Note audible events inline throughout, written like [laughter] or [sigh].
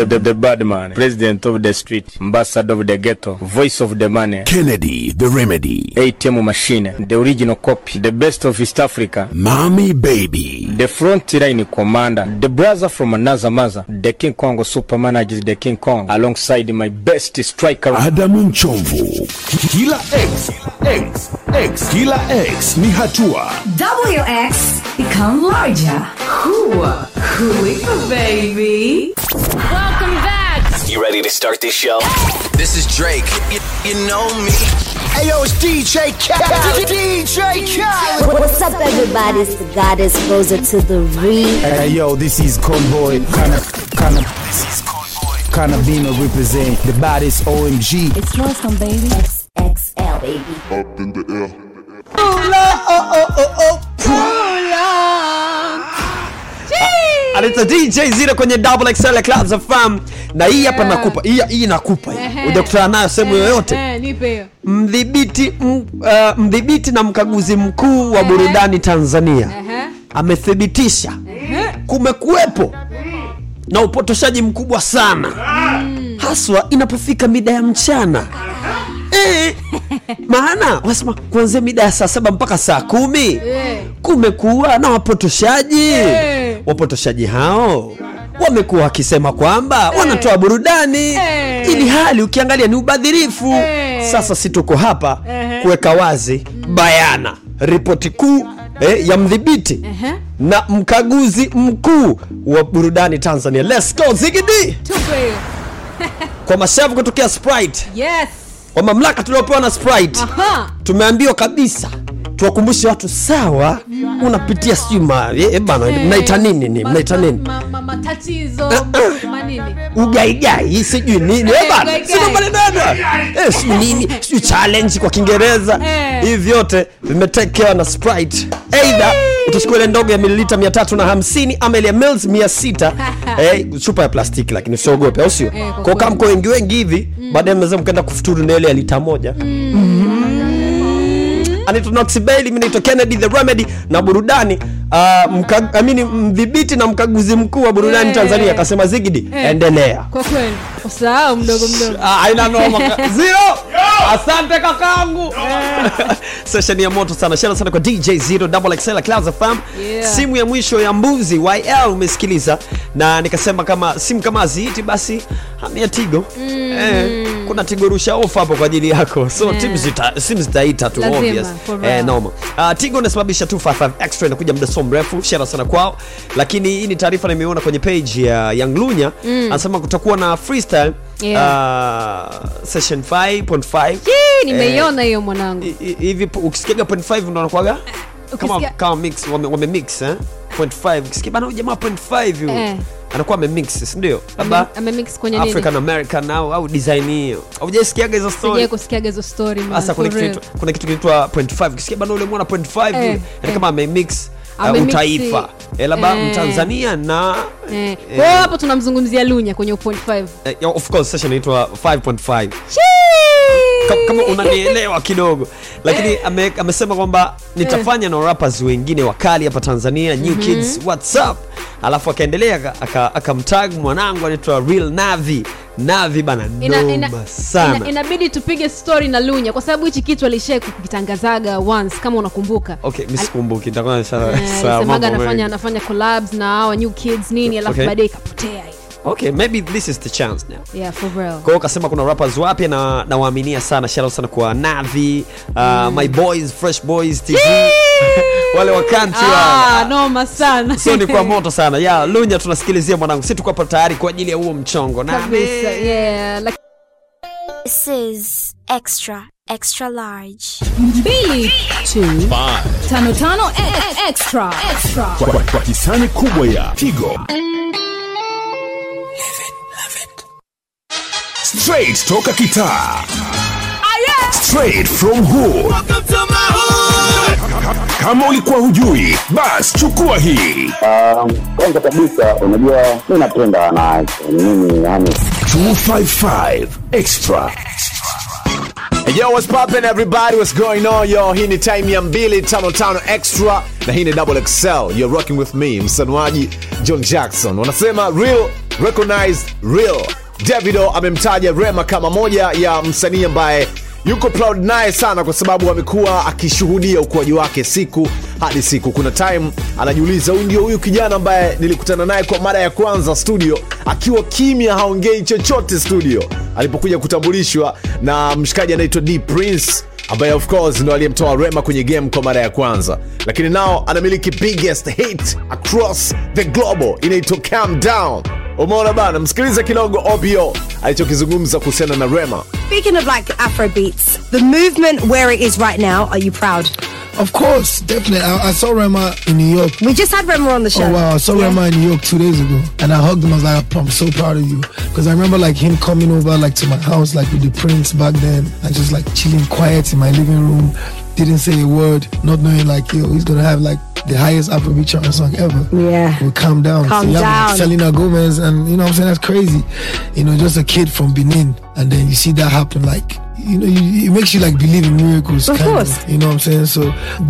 the, the, the bad man, president of the street, ambassador of the ghetto, voice of the money, Kennedy the Remedy, ATM machine, the original copy, the best of East Africa, Mommy Baby, the front line commander, the brother from another mother, the King Kong super manager, the King Kong, alongside my best striker. Adamu Nchomvu. Kila X, X, X, kila X ni hatua. WX become larger. Cool. Cool, baby. Welcome back. You ready to start this show? This is Drake. You, you know me. Hey yo, it's DJ Khaled. [laughs] DJ Khaled. What's up, everybody? It's the goddess closer to the re. Hey yo, this is Conboy. Kinda, kinda. This is Conboy. Kinda Bino represent the baddest OMG. It's Rostam, baby. XXL, baby. Up in the air. anaitwa DJ Zero kwenye Double XL Clubs of Fam, na hii hapa nakupa hii hii nakupa hii. Ujakutana nayo sehemu yoyote. Eh, nipe hiyo. Mdhibiti m- uh, mdhibiti na mkaguzi mkuu wa burudani Tanzania. Amethibitisha. Kumekuwepo na upotoshaji mkubwa sana. Haswa inapofika mida ya mchana Eh, maana wasema kuanzia mida ya saa saba mpaka saa kumi. Eh. kumekuwa na wapotoshaji. Eh. wapotoshaji hao wamekuwa wakisema kwamba wanatoa burudani. Ili hali ukiangalia ni ubadhirifu. Sasa si tuko hapa kuweka wazi bayana. Ripoti kuu eh, ya mdhibiti na mkaguzi mkuu wa burudani tanzania. Let's go zigidi kwa mashavu kutokea sprite. Yes. Wa mamlaka tuliopewa na sprite. Aha. tumeambiwa kabisa tuwakumbushe watu sawa unapitia sijui eh, eh, bana mnaita nini ni mnaita nini? Matatizo. Manini. ugaigai sijui nini siu bana sio eh sijui [laughs] nini sijui challenge kwa kiingereza. Eh. hivi vyote vimetekewa na sprite. Aidha utachukua ile ndogo ya mililita 350 ama ile ya mils 600 eh, chupa ya plastiki lakini usiogope au sio? Eh, kwa kama mko wengi wengi hivi baadaye mnaweza mkaenda kufuturu na ile ya lita moja. Anaitwa Nox Bailey, mimi naitwa Kennedy the Remedy na burudani uh, mka, amini mdhibiti na mkaguzi mkuu wa burudani hey, Tanzania akasema Zigidi, hey, endelea. Kwa kweli. Usahau mdogo mdogo. Ah, haina noma [laughs] Zero. Asante kakangu. [laughs] sesheni ya moto sana. Shout sana kwa DJ Zero Double XL Clouds FM. Yeah. Simu ya mwisho ya Mbuzi YL umesikiliza na nikasema kama simu kama haziiti basi hamia Tigo. Eh, kuna Tigo rusha ofa hapo kwa ajili yako. So Yeah. timu zita simu zitaita tu Lazima, obvious. Eh, noma. Uh, Tigo inasababisha 255 extra inakuja muda so mrefu. Shout sana kwao. Lakini hii ni taarifa nimeona kwenye page ya Young Lunya. Anasema kutakuwa na freestyle Yeah. uh, session 5.5 Hii, nimeiona hiyo mwanangu. I- i- hivi ukisikiaga point 5 ndo anakuwaga kama, kama mix wame, wame mix eh? point 5 ukisikia bana jamaa point 5 Eh. anakuwa amemix si labda Ame- amemix kwenye? African American au au design hiyo hujaisikiaga hizo Sijai hizo story man, kuna kitu kinaitwa point 5 ukisikia bana ule mwana point 5 Eh, yani eh. kama amemix uh, Amemix- utaifa eh, labda eh. mtanzania na Eh. Kwa hiyo hapo tunamzungumzia Lunya kwenye 0.5. eh, of course session inaitwa 5.5 kama, unanielewa kidogo. Lakini ame, amesema kwamba nitafanya na rappers wengine wakali hapa tanzania new kids what's up? Alafu akaendelea aka- aka- akamtag mwanangu anaitwa real navi navi bana Ina- noma ina- sana. ina- inabidi tupige story na Lunya kwa sababu hichi kitu alishai kukitangazaga once kama unakumbuka. okay mi sikumbuki nitakuwa na- Eh, anafanya anafanya collabs na hawa new kids nini alafu Okay. baadaye ikapotea okay maybe this is the chance now. Yeah, for real. kwa hiyo kasema kuna rappers wapya na nawaaminia sana. Shout sana kwa navi uh, my boys fresh boys tv [laughs] wale wa country Ah, wale. noma sana. so ni kwa moto sana ya [laughs] lunya tunasikilizia mwanangu si tuko hapa tayari kwa ajili ya huo mchongo na Kabisa, yeah. Like, This is extra, extra large. Mbili, two, tano tano e- extra. Extra. kwa, kwa, kwa hisani kubwa ya Tigo. Straight toka kitaa. Straight from hood. Kama ulikuwa hujui, basi chukua hii. kwanza kabisa unajua mi napenda wanawake mimi yani 255 extra. Yo, what's poppin' everybody? What's going on? Yo, hii ni time ya 255 extra na hii ni double XL. You're rocking with me, msanuaji John Jackson. Wanasema real recognize real. Davido amemtaja Rema kama moja ya msanii ambaye yuko proud naye sana kwa sababu amekuwa akishuhudia ukuaji wake siku hadi siku. Kuna time anajiuliza, huyu ndio huyu kijana ambaye nilikutana naye kwa mara ya kwanza studio, akiwa kimya, haongei chochote studio, alipokuja kutambulishwa na mshikaji anaitwa D Prince ambaye of course ndo aliyemtoa Rema kwenye game kwa mara ya kwanza, lakini nao anamiliki biggest hit across the global, inaitwa Calm Down. Umeona bana, msikilize kidogo Obio alichokizungumza kuhusiana na Rema. Speaking of like Afrobeats, the movement where it is right now, are you proud? Of course, definitely. I, I saw Rema in New York. We just had Rema on the show. Oh wow, I saw Yeah. Rema in New York two days ago, and I hugged him. I was like, "I'm so proud of you," because I remember like him coming over like to my house like with the Prince back then, and just like chilling quiet in my living room, didn't say a word, not knowing like yo, he's gonna have like the highest Afrobeat chart song ever. Yeah. We'll calm down. Calm have, down. Selena Gomez, and you know what I'm saying that's crazy. You know, just a kid from Benin, and then you see that happen like. You know, you, it makes you like believe in miracles. Of kind course. you know what I'm saying? So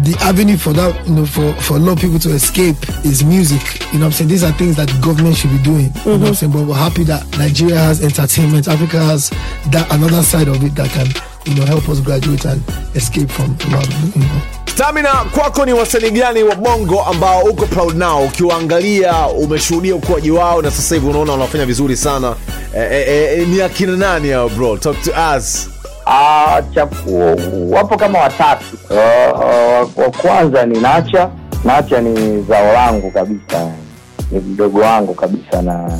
the avenue for that, you know, for, for a lot of people to escape is music. You know what I'm saying? These are things that the government should be doing. You know what I'm mm-hmm. saying? But we're happy that Nigeria has entertainment. Africa has that another side of it that can, you know, help us graduate and escape from lot you know. Stamina, kwako ni wasanii gani wa bongo ambao uko proud nao, ukiwaangalia umeshuhudia ukuaji wao na sasa hivi unaona wanafanya vizuri sana E, e, e, ni akina nani hao bro? Talk to us. Ah, chapu, wapo kama watatu. Uh, wa kwanza ni Nacha. Nacha ni zao langu kabisa, ni mdogo wangu kabisa, na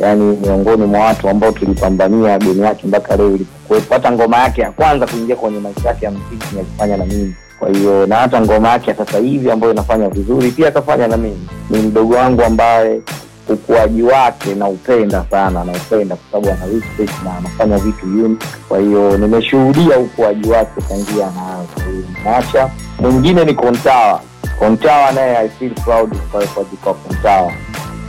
yani miongoni mwa watu ambao tulipambania geni yake mpaka leo ilipokuwepo. Hata ngoma yake ya kwanza kuingia kwenye maisha yake ya mziki nilifanya na mimi, kwa hiyo na hata ngoma yake sasa hivi ambayo inafanya vizuri pia akafanya na mimi. Ni mdogo wangu ambaye ukuaji wake naupenda sana naupenda kwa sababu ana na anafanya vitu unique. kwa hiyo nimeshuhudia ukuaji wake tangia na Nacha. mwingine ni kontawa kontawa naye i feel proud kwa kwa kontawa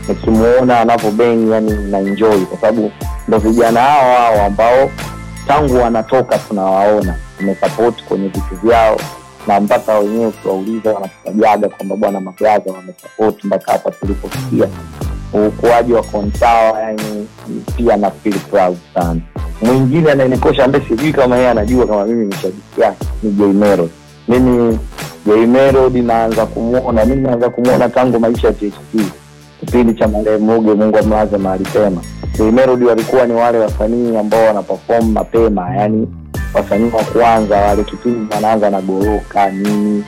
nikimuona anavyobeng yani na enjoy kwa sababu ndo vijana hao hao ambao tangu wanatoka tunawaona tumesapoti kwenye vitu vyao na mpaka wenyewe ukiwauliza wanatutajaga kwamba bwana mabraza wamesapoti mpaka hapa tulipofikia. Ukuaji wa konsawa yani pia na proud sana. Mwingine ananikosha ambaye sijui kama yeye anajua kama mimi ni ni jmero mimi jmero naanza kumwona mi naanza kumwona tangu maisha ya THT kipindi cha marehemu Muge, Mungu amlaze mahali pema. Jay Melody walikuwa ni wale wasanii ambao wanaperform mapema yani wasanii wa kwanza wale kipindi wanaanza na goroka nini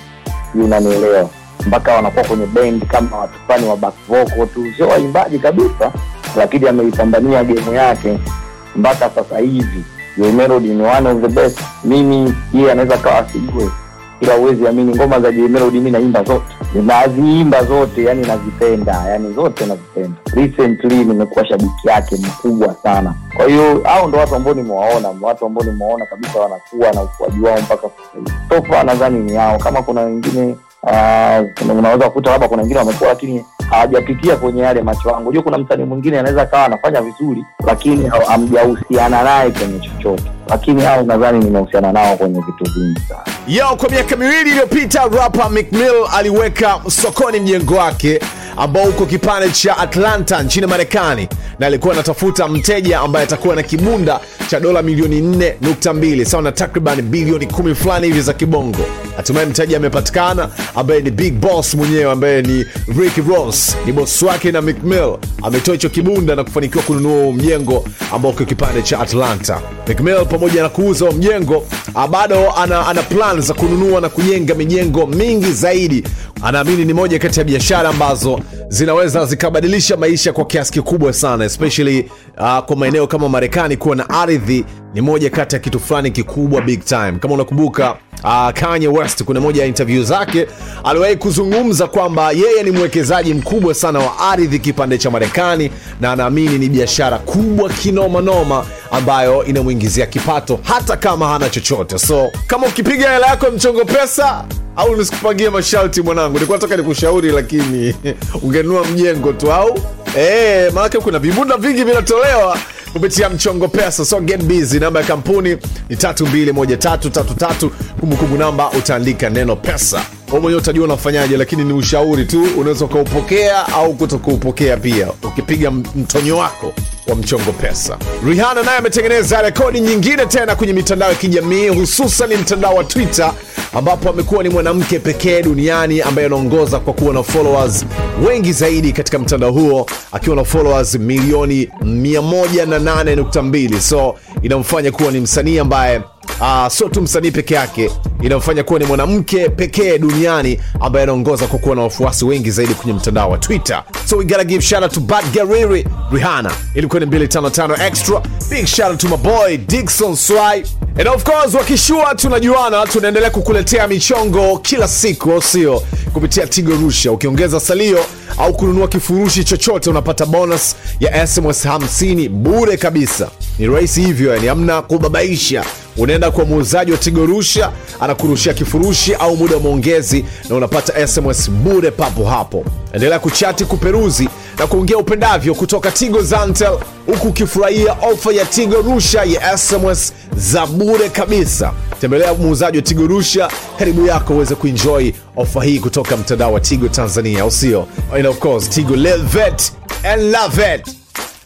sijui unanielewa. Mpaka wanakuwa kwenye bendi kama watu fulani wa back vocal tu sio waimbaji kabisa lakini ameipambania gemu yake mpaka sasa hivi. Jay Melody ni one of the best. Mimi yeye anaweza kawa asijue ila uwezi amini ngoma za Jay Melody mi naimba zote. Naziimba zote yani nazipenda yani zote nazipenda. Recently nimekuwa shabiki yake mkubwa sana. Kwa hiyo hao ndo watu ambao nimewaona watu ambao nimewaona kabisa wanakuwa na ukuaji wao mpaka sofa, nadhani ni hao. Kama kuna wengine uh, unaweza kukuta labda kuna wengine wamekuwa lakini hawajapitia kwenye yale macho yangu. Unajua kuna msanii mwingine anaweza akawa anafanya vizuri lakini ha- hamjahusiana naye kwenye chochote. Lakini hao nadhani nimehusiana nao kwenye vitu vingi sana. Yo, kwa miaka miwili iliyopita rapa mcmill aliweka sokoni mjengo wake ambao uko kipande cha Atlanta nchini Marekani, na alikuwa anatafuta mteja ambaye atakuwa na kibunda cha dola milioni 4.2 sawa na takriban bilioni kumi fulani hivi za kibongo. Hatimaye mteja amepatikana ambaye ni Big Boss mwenyewe ambaye ni Rick Ross, ni boss wake na McMill ametoa hicho kibunda na kufanikiwa kununua mjengo ambao uko kipande cha Atlanta. McMill pamoja na kuuza mjengo ah, bado ana, ana plan za kununua na kujenga mijengo mingi zaidi. Anaamini ni moja kati ya biashara ambazo zinaweza zikabadilisha maisha kwa kiasi kikubwa sana especially uh, kwa maeneo kama Marekani kuwa na ardhi ni moja kati ya kitu fulani kikubwa big time. Kama unakumbuka uh, Kanye West kuna moja ya interview zake. Aliwahi kuzungumza kwamba yeye ni mwekezaji mkubwa sana wa ardhi kipande cha Marekani na anaamini ni biashara kubwa kinomanoma ambayo inamwingizia kipato hata kama hana chochote. So kama ukipiga hela yako mchongo pesa au nisikupangie masharti mwanangu, nilikuwa nataka nikushauri, lakini [laughs] ungenunua mjengo tu au? E, maanake kuna vibunda vingi vinatolewa kupitia mchongo pesa. So get busy. Namba ya kampuni ni 321333 kumbukumbu namba utaandika neno pesa mwenyewe utajua unafanyaje lakini ni ushauri tu unaweza ukaupokea au kutokuupokea pia ukipiga mtonyo wako wa mchongo pesa. Rihana naye ametengeneza rekodi nyingine tena kwenye mitandao ya kijamii hususan mtandao wa twitter ambapo amekuwa ni mwanamke pekee duniani ambaye anaongoza kwa kuwa na followers wengi zaidi katika mtandao huo akiwa na followers milioni 108.2 so inamfanya kuwa ni msanii ambaye uh, sio tu msanii peke yake inamfanya kuwa ni mwanamke pekee duniani ambaye anaongoza kwa kuwa na wafuasi wengi zaidi kwenye mtandao wa twitter. So we gotta give shout out to bad gariri rihanna. Ilikuwa ni 255 extra. Big shout out to my boy dikson swai. And of course wakishua tunajuana tunaendelea kukuletea michongo kila siku sio? Kupitia tigo rusha ukiongeza salio au kununua kifurushi chochote unapata bonus ya sms 50 bure kabisa. Ni rahisi hivyo yani hamna kubabaisha. Unaenda kwa muuzaji wa tigorusha anakurushia kifurushi au muda wa maongezi na unapata sms bure papo hapo. Endelea kuchati kuperuzi na kuongea upendavyo kutoka tigo zantel huku ukifurahia ofa ya tigo rusha ya sms za bure kabisa. Tembelea muuzaji wa tigo rusha karibu yako uweze kuenjoy ofa hii kutoka mtandao wa tigo tanzania usio sio? And of course tigo levet and love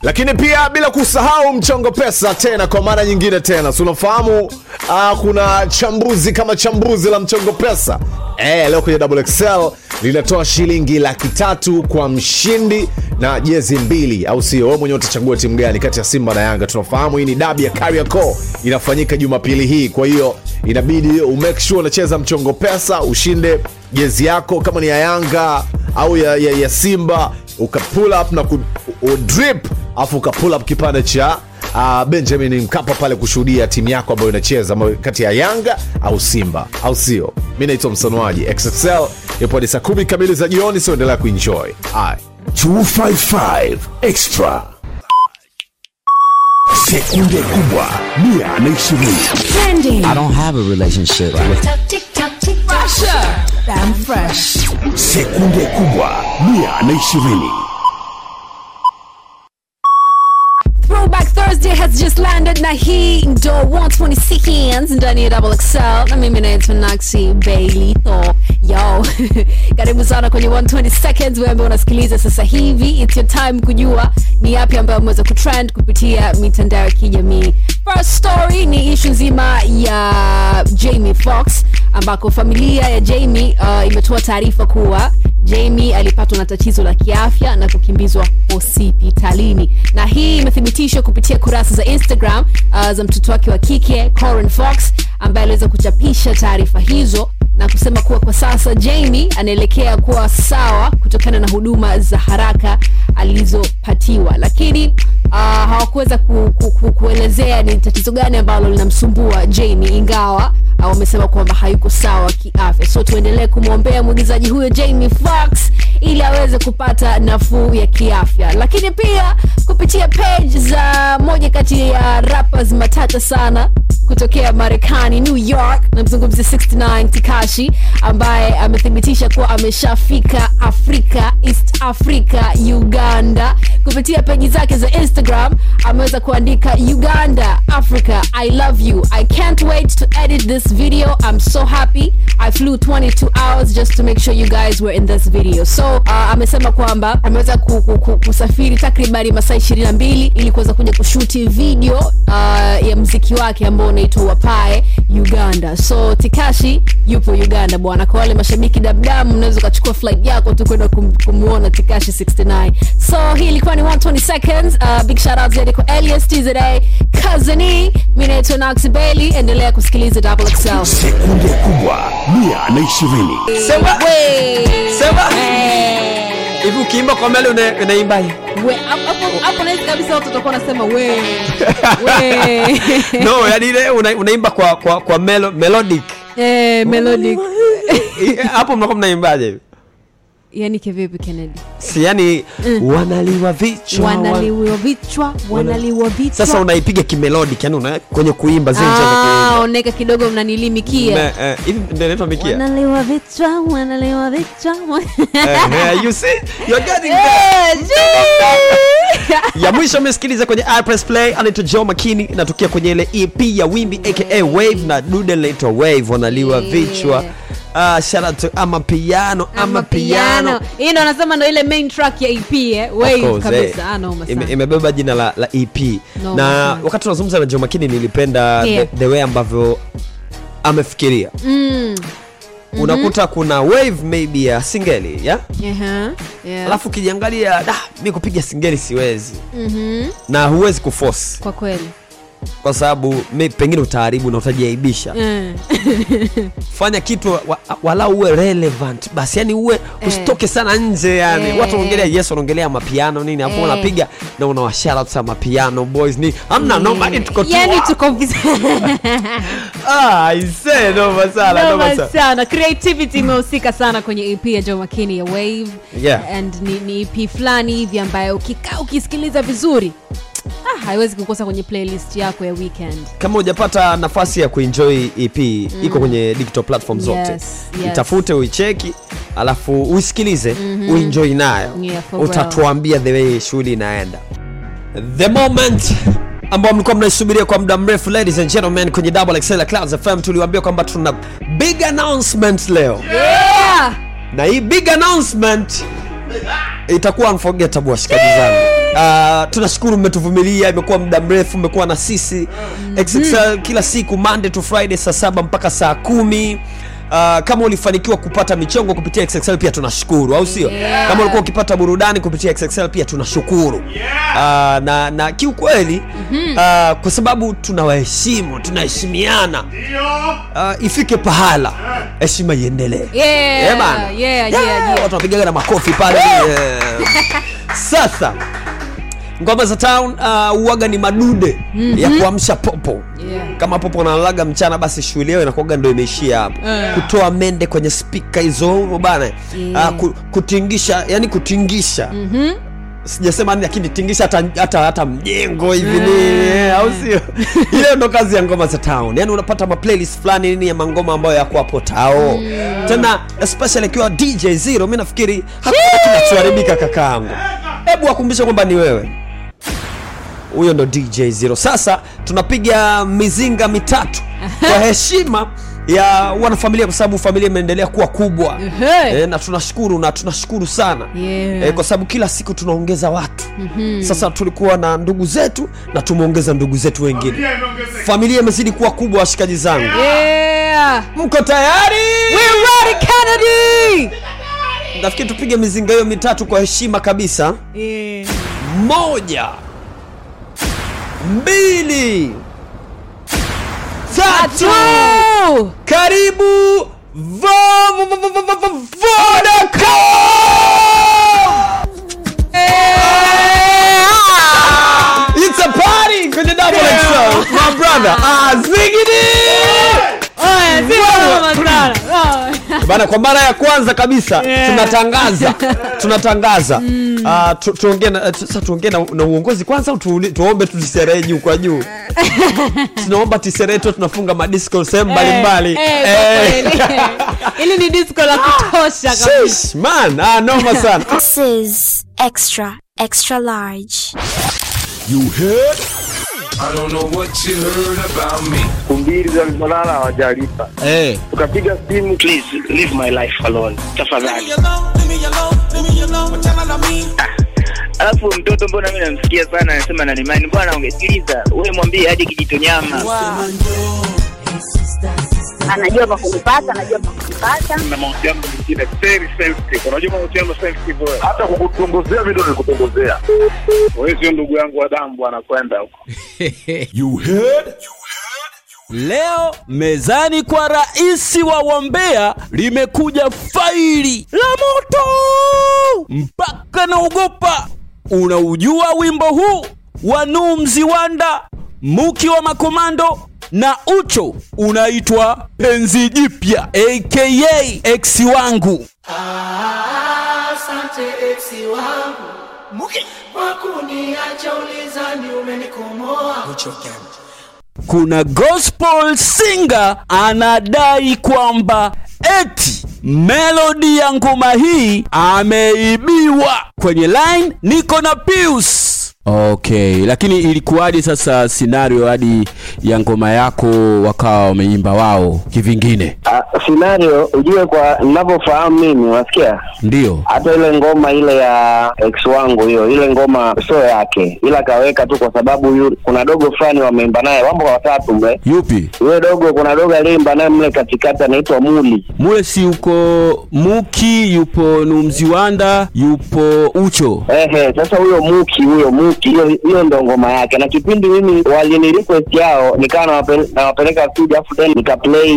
lakini pia bila kusahau mchongo pesa tena kwa mara nyingine tena. Si unafahamu uh, kuna chambuzi kama chambuzi la mchongo pesa. E, leo kwenye double excel linatoa shilingi laki tatu kwa mshindi na jezi mbili. Au sio? Wewe mwenyewe utachagua timu gani kati ya simba na yanga. Tunafahamu hii ni dabi ya kariaco inafanyika jumapili hii. Kwa hiyo inabidi umake sure unacheza mchongo pesa ushinde jezi yako kama ni ya yanga au ya, ya, ya simba uka pull up na ku, u- drip afu up kipande cha uh, benjamin mkapa pale kushuhudia timu yako ambayo inacheza kati ya yanga au simba. Au sio? Mi naitwa msanuaji xxl ipo ni saa kumi kamili za jioni sioendelea kuenjoy. Aye. 255 extra. Sekunde kubwa mia na ishirini. I don't have a relationship. Russia. Damn fresh. sekunde kubwa mia na ishirini Throwback Thursday has just landed na hii ndo 120 hands ndani ya Double XL na mimi naitwa Naxi Bailey Tho. Yo, [laughs] karibu sana kwenye 120 seconds wewe ambaye unasikiliza sasa hivi. It's your time kujua ni yapi ambayo ameweza kutrend kupitia mitandao ya kijamii. First story ni ishu nzima ya Jamie Fox ambako familia ya Jamie uh, imetoa taarifa kuwa Jamie alipatwa na tatizo la kiafya na kukimbizwa hospitalini, na hii imethibitishwa kupitia kurasa za Instagram uh, za mtoto wake wa kike Corin Fox ambaye aliweza kuchapisha taarifa hizo na kusema kuwa kwa sasa Jamie anaelekea kuwa sawa kutokana na huduma za haraka alizopatiwa, lakini uh, hawakuweza ku, ku, ku, kuelezea ni tatizo gani ambalo linamsumbua Jamie, ingawa uh, wamesema kwamba hayuko sawa kiafya. So tuendelee kumwombea mwigizaji huyo Jamie Foxx ili aweze kupata nafuu ya kiafya, lakini pia kupitia page za moja kati ya rappers matata sana kutokea Marekani, New York, namzungumzia 69 Tekashi ambaye amethibitisha kuwa ameshafika Afrika, East Africa, Uganda. Kupitia peji zake za Instagram ameweza kuandika Uganda, Africa, I love you. I can't wait to edit this video. I'm so happy. I flew 22 hours just to make sure you guys were in this video. So uh, amesema kwamba ameweza ku, ku, ku, kusafiri takribani masaa 22 ili kuweza kuja kushuti video uh, ya mziki wake ambao unaitwa Pae Uganda. So Tikashi yupo Uganda bwana. Kwa wale mashabiki dabdam, unaweza ukachukua flight yako tu kwenda kum, kumuona Tikashi 69. So hii ilikuwa ni 120 seconds. Uh, big shout out zaidi kwa Elias TZA, Cousin E. Mimi naitwa Nax Bailey. Endelea kusikiliza Double XL. sekunde kubwa mia na ishirini Sema. We. Sema. Hivi ukiimba kwa mbele una- unaimbaje hapo- hapo- hapo kabisa watu watakuwa wanasema we we. [laughs] No yani ile una, unaimba kwa kwa kwa melo, melodic. Eh, melodic. [laughs] Hapo mnakuwa mnaimbaje? Hivi yani kivipi Kennedy si yani wanaliwa vichwa wanaliwa vichwa wanaliwa vichwa. Sasa unaipiga kimelodic yani una, kwenye kuimba Ah, kidogo mnanilimikia. Me- eh, hivi ndio inaitwa mikia? Wanaliwa vichwa wanaliwa vichwa. Eh, you see? You're getting [laughs] there [laughs] ya mwisho umesikiliza kwenye ipress play anaitwa joe makini inatokea kwenye ile ep ya wimbi aka wave na dude linaitwa wave wanaliwa vichwa. Uh, shout out to ama piano ama, piano. Hii ndo anasema ndo ile main track ya ep eh? Wave kabisa eh. Ah, noma sana. imebeba jina la, la ep no, na wakati tunazungumza na Joh makini nilipenda Yeah. the, the way ambavyo amefikiria Mm. Mhm. unakuta kuna wave maybe ya singeli ya Aha, yeah. alafu ukijiangalia da mi kupiga singeli siwezi Mhm. na huwezi kuforce kwa kweli kwa sababu pengine utaharibu na utajiaibisha. Mm. [laughs] fanya kitu wa, walau uwe relevant. Basi yani uwe usitoke sana nje yani. Eh. watu wanaongelea yes wanaongelea mapiano nini Eh. unapiga na unawashara sa mapiano boys ni amna noma yani tuko tu yani tuko [laughs] ah ise noma sana noma sana. creativity imehusika sana kwenye ep ya joe makini ya wave. Yeah. and ni, ni ep fulani hivi ambayo ukikaa ukisikiliza vizuri ah, haiwezi kukosa kwenye playlist yako ya weekend. Kama hujapata nafasi ya kuenjoy ep iko kwenye digital platform zote. Yes, yes. itafute uicheki alafu uisikilize Mhm. uenjoy nayo. Yeah, utatuambia the way shughuli inaenda. The moment ambao mlikuwa mnaisubiria kwa muda mrefu ladies and gentlemen kwenye double excel Clouds FM tuliwaambia kwamba tuna big announcement leo. Yeah! na hii big announcement itakuwa unforgettable washikaji zangu. Uh, tunashukuru mmetuvumilia imekuwa muda mrefu mmekuwa na sisi XXL kila siku monday to friday saa saba mpaka saa kumi Uh, kama ulifanikiwa kupata michongo kupitia XXL pia tunashukuru au sio? Yeah. kama ulikuwa ukipata burudani kupitia XXL pia tunashukuru. Uh, na, na kiukweli uh, kwa sababu tunawaheshimu tunaheshimiana uh, ifike pahala heshima iendelee. Yeah, Yeah, yeah, yeah, Yeah, yeah. watu wanapigaga na makofi pale. Yeah. [laughs] sasa ngoma za town uh, uwaga ni madude Mhm. ya kuamsha popo. Yeah. kama popo nalalaga mchana basi shughuli yao inakuaga ndo imeishia hapo. Yeah. kutoa mende kwenye spika hizo bana Yeah. uh, kutingisha yani kutingisha. Mhm. sijasema nini lakini tingisha hata, hata, hata mjengo hivi nini eh, au sio? [laughs] Ile ndo kazi ya ngoma za town. Yani unapata maplaylist fulani nini ya mangoma ambayo yako hapo tao. Tena especially ikiwa dj zero mi nafikiri hakuna kinachoharibika kakaangu. Hebu wakumbushe kwamba ni wewe huyo ndo dj zero. Sasa tunapiga mizinga mitatu [laughs] kwa heshima ya wanafamilia kwa sababu familia imeendelea kuwa kubwa. E, na tunashukuru na tunashukuru sana. Yeah. e, kwa sababu kila siku tunaongeza watu. Mhm. sasa tulikuwa na ndugu zetu na tumeongeza ndugu zetu wengine. Familia imezidi kuwa kubwa washikaji zangu. Yeah. mko tayari? We're ready, Kennedy! nafikiri tupige mizinga hiyo mitatu kwa heshima kabisa. Yeah. moja mbili. Tatu. Karibu. Vo- vo- vo- vo- vo- vo- vo- Vodacom! It's a party kwenye double XL, my brother. Ah, zigidi! [laughs] Bana kwa mara ya kwanza kabisa Yeah. tunatangaza [laughs] tunatangaza Ah, tu- tuongee sasa tuongee na, na uongozi kwanza au tu, tuombe tuliserehe juu kwa juu [laughs] tunaomba tiserehe tu tunafunga madisco sehemu mbalimbali Eh, eh, kwa kweli. Hili ni disco la kutosha kabisa. Man ah, noma sana This is extra, extra large. You heard? I don't know what you heard about me. mbili za Msalala hawajalipa. Eh. Tukapiga simu, please leave my life alone, tafadhali. Alafu mtoto mbona mimi namsikia sana anasema na nimani, mbona ungesikiliza wewe, mwambie aje Kijitonyama. Anajua pa kunipata anajua pa kunipata na mahusiano mengine very sensitive. Unajua mahusiano sensitive wewe. Hata kukutongozea video ni kutongozea. Wewe sio ndugu yangu wa damu bwana, kwenda huko. [laughs] You heard? Leo mezani kwa rais wa Wambea limekuja faili la moto mpaka naogopa. Unaujua wimbo huu wa Nuh Mziwanda, Muki wa Makomando na Ucho unaitwa Penzi Jipya aka ex wangu. Asante eksi wangu Muki ulizani umenikomoa kuna gospel singer anadai kwamba eti melodi ya ngoma hii ameibiwa. Kwenye line niko na Pius. Okay, lakini ilikuwaje sasa scenario hadi ya ngoma yako wakawa wameimba wao kivingine? Uh, scenario ujue kwa ninavyofahamu mimi unasikia Ndio. hata ile ngoma ile ya ex wangu hiyo ile ngoma sio yake ila kaweka tu kwa sababu yu, kuna dogo fulani wameimba naye wambo watatu mle Yupi? yule dogo kuna dogo aliyeimba naye mle katikati anaitwa muli Mule si uko Muki, yupo Numziwanda, yupo Ucho. Ehe, sasa huyo Muki huyo Muki hiyo hiyo ndo ngoma yake, na kipindi mimi walini request yao nikawa nawapeleka nawapeleka studio, afu then nikaplay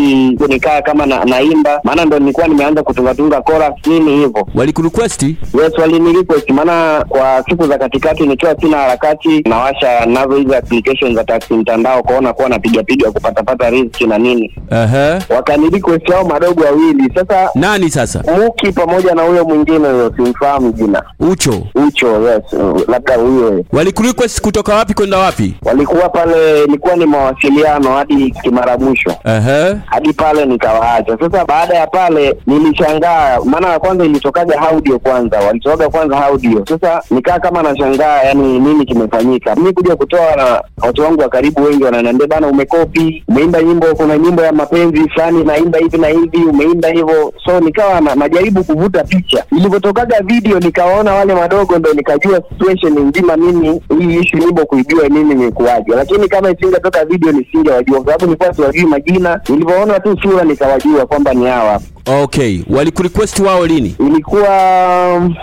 nikaa kama na, naimba, maana ndo nilikuwa nimeanza kutungatunga chorus nini hivyo. Walikurequest? Yes, walini request, maana kwa siku za katikati nikiwa sina harakati, nawasha nazo hizo application za taxi mtandao, kwaona kuwa napiga piga kupatapata riziki na nini, Ehe. wakani request yao madogo wawili. Sasa Nani sasa? Muki pamoja na huyo mwingine huyo simfahamu jina, Ucho. Ucho, yes, labda huyo Walikurequest kutoka wapi kwenda wapi? walikuwa pale, ilikuwa ni mawasiliano hadi Kimaramusho Ehe. hadi pale nikawaacha. Sasa baada ya pale nilishangaa, maana ya kwanza ilitokaga audio kwanza, walitokaga kwanza audio. Sasa nikaa kama nashangaa, yani nini kimefanyika. Mi kuja kutoa na watu wangu wa karibu wengi wananiambia bana, umekopi, umeimba nyimbo, kuna nyimbo ya mapenzi fulani naimba hivi na hivi, umeimba hivyo. So nikawa na, najaribu kuvuta picha. Ilivyotokaga video nikawaona wale madogo, ndo nikajua situation nzima, mimi hii ishu nyimbo kuijua mimi imekuwaje, lakini kama isingetoka video nisingewajua, kwa sababu nilikuwa siwajui majina. Nilivyoona tu sura nikawajua kwamba ni hawa. Okay, walikurequest wao lini? Ilikuwa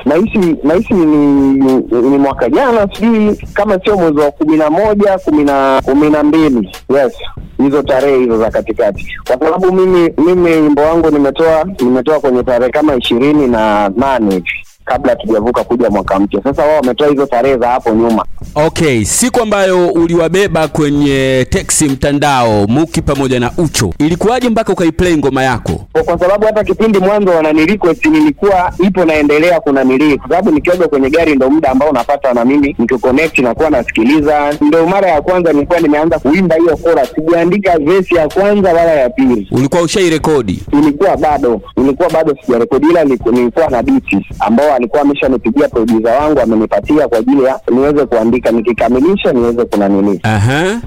nahisi nahisi ni, ni, ni mwaka jana, sijui kama sio mwezi wa kumi na moja kumi na kumi na mbili yes hizo tarehe hizo za katikati, kwa sababu mimi mimi wimbo wangu nimetoa nimetoa kwenye tarehe kama ishirini na nane hivi kabla hatujavuka kuja mwaka mpya. Sasa wao wametoa hizo tarehe za hapo nyuma. Okay, siku ambayo uliwabeba kwenye teksi mtandao Muki pamoja na Ucho, ilikuwaje mpaka ukaiplay ngoma yako? kwa, kwa sababu hata kipindi mwanzo wanani nilikuwa ipo naendelea kuna nilii, kwa sababu nikioga kwenye gari ndo muda ambao unapata na mimi nikiconnect nakuwa nasikiliza. Ndo mara ya kwanza nilikuwa nimeanza kuimba hiyo chorus, sijaandika verse ya kwanza wala ya pili. Ulikuwa ushairekodi? Ilikuwa bado ilikuwa bado sijarekodi, ila niliku- nilikuwa na biti ambao alikuwa ameshanipigia producer wangu amenipatia kwa ajili ya niweze kuandika, nikikamilisha niweze kuna nini Aha.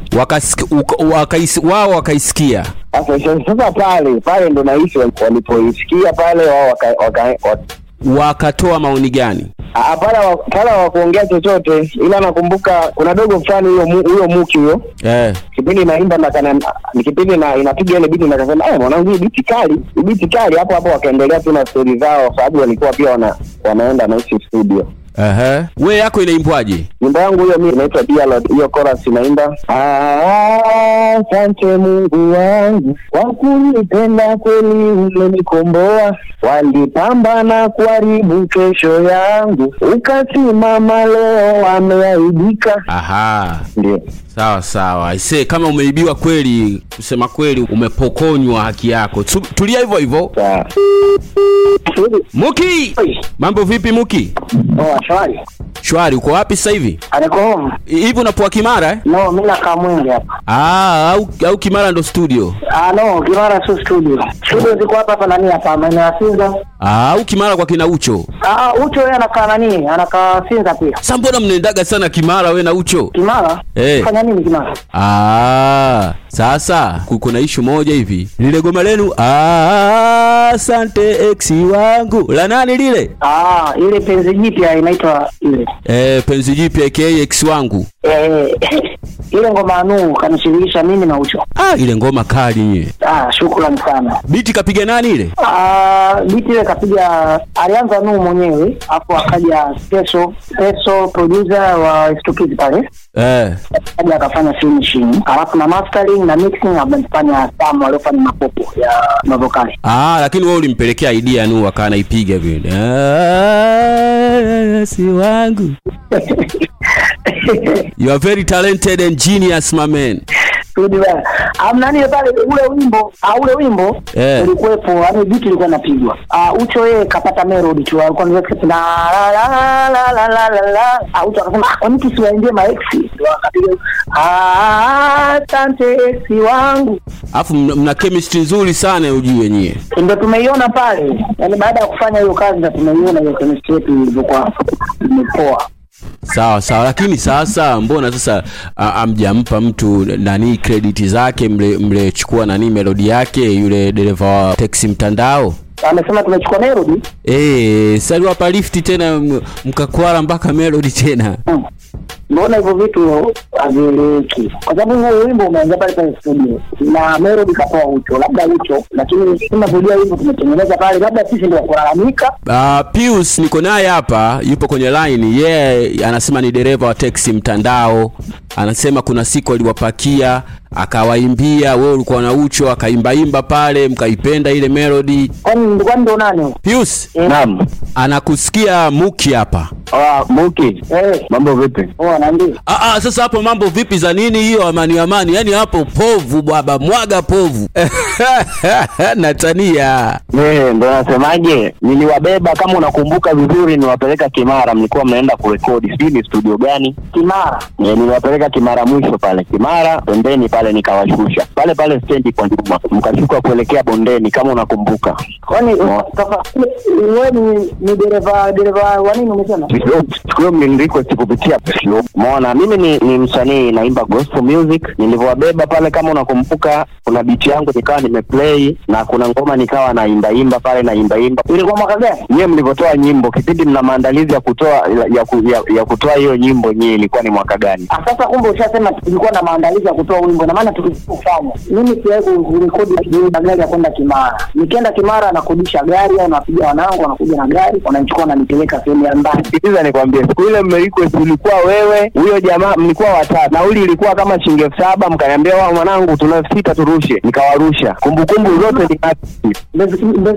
Wao wakaisikia. sasa. Sasa pale pale ndo nahisi walipoisikia pale wao waka, waka, waka, Wakatoa maoni gani? Pale hawakuongea chochote, ila nakumbuka kuna dogo fulani huyo huyo Muki huyo Eh. kipindi naimba na kana ni kipindi na inapiga ile biti na kasema eh, mwanangu hii biti kali, hii biti kali. Hapo hapo wakaendelea tu na stori zao, sababu walikuwa pia wana, wanaenda na studio. Aha. We yako inaimbwaje? Nyimbo yangu hiyo mimi inaitwa Dear hiyo chorus inaimba "Ah, asante Mungu wangu kwa kunipenda kweli, umenikomboa. Walipambana kuharibu kesho yangu, ukasimama leo, wameaibika. Aha. Ndio. Sawa sawa. Ise, kama umeibiwa kweli, kusema kweli umepokonywa haki yako. Tulia hivyo hivyo. Muki! Mambo vipi Muki? Oh, shwari. Shwari, uko wapi sasa hivi? Niko home. Hivi unapoa Kimara eh? No, mimi nakaa Mwenge hapa. Ah, au, au Kimara ndo studio. Ah, no, Kimara sio studio. Studio ziko hapa hapa nani hapa maeneo ya Sinza. Ah, au Kimara kwa kina Ucho. Ah, Ucho yeye anakaa nani? Anakaa Sinza pia. Sasa mbona mnaendaga sana Kimara we na Ucho? Kimara? Eh. Fanya nini Kimara? Ah, sasa ku- kuna ishu moja hivi. Lile goma lenu ah, asante ex wangu. La nani lile? Ah, ile penzi jipya inaitwa ile. Eh, penzi jipya aka ex wangu. Eh, [laughs] ile ngoma anu kanishirikisha mimi na Ucho. Ah, ile ngoma kali nye. Ah, shukrani sana. Biti kapiga nani ile? Ah, biti ile kapiga alianza Nuhu mwenyewe, afu akaja Peso, Peso producer wa Stukizi pale. Eh. Akaja akafanya finishing, alafu na mastering na mixing amefanya Sam aliofanya mapopo ya mavokali. Ah, lakini wewe ulimpelekea idea nu akaa anaipiga vile. Ah, si wangu. [laughs] You are very talented and genius my man spidi bana. Amnani pale ule wimbo, au ule wimbo yeah. ulikuwepo, yani beat ilikuwa inapigwa. Ah Ucho yeye kapata melody tu, alikuwa anaweza na la la la la la la. Ah Ucho akasema ah, kwa nini tusiwaendie ma ex? Ah, tante ex wangu. Alafu mna chemistry nzuri sana ujue nyie. Ndio tumeiona pale. Yaani baada ya kufanya hiyo kazi ndio tumeiona hiyo chemistry yetu ilivyokuwa imepoa sawa sawa. Lakini sasa mbona sasa amjampa mtu nani krediti zake mle- mlechukua nani melodi yake yule dereva wa teksi mtandao? Amesema tumechukua melody. Eh, saliwapa lifti tena mkakwala mkakwara mpaka melodi tena mbona hivyo vitu havieleweki kwa sababu huo wimbo umeanza pale pale studio na melody katoa ucho labda ucho lakini tunavyojua hivyo tumetengeneza pale labda sisi ndio kulalamika Uh, Pius niko naye hapa, yupo kwenye line. Yeye yeah, anasema ni dereva wa teksi mtandao. Anasema kuna siku aliwapakia akawaimbia, wewe ulikuwa na ucho, akaimbaimba pale, mkaipenda ile melody. kwani kwani ndo nani Pius, Naam. anakusikia Muki hapa. Ah, Muki. Eh. Mambo vipi? Oh, Ah, ah, sasa hapo mambo vipi za nini hiyo amani amani? Yaani hapo povu baba, mwaga povu. [laughs] Natania. Eh, ndo nasemaje? Niliwabeba kama unakumbuka vizuri, niwapeleka Kimara, mlikuwa mnaenda kurekodi, sijui ni studio gani. Kimara. Eh, niliwapeleka Kimara mwisho pale Kimara, pembeni pale nikawashusha pale pale stendi kwa nyuma, mkashuka kuelekea bondeni kama unakumbuka. kwani wewe ni ni dereva dereva wa nini umesema siku hiyo mlinirequest kupitia Slow. Umeona, mimi ni, ni msanii naimba gospel music. Nilivyowabeba pale, kama unakumbuka, kuna biti yangu nikawa nimeplay na kuna ngoma nikawa naimbaimba pale naimbaimba. ilikuwa mwaka gani Nyie mlivyotoa nyimbo kipindi mna maandalizi ya kutoa ya, ku, ya, ya kutoa hiyo nyimbo, nyie ilikuwa ni mwaka gani? Ah, sasa kumbe ushasema tulikuwa na maandalizi ya kutoa wimbo na maana tukifanya mimi siwahi kurekodi kujiuza gari ya kwenda Kimara nikienda Kimara nakodisha gari au napiga wanangu wanakuja na gari wananichukua wananipeleka sehemu ya mbali Sikiliza nikwambie, siku ile mmerequest, ulikuwa wewe huyo jamaa, mlikuwa watatu, nauli ilikuwa kama shilingi elfu saba mkaniambia wao, mwanangu, tuna elfu sita turushe, nikawarusha. Kumbukumbu zote ni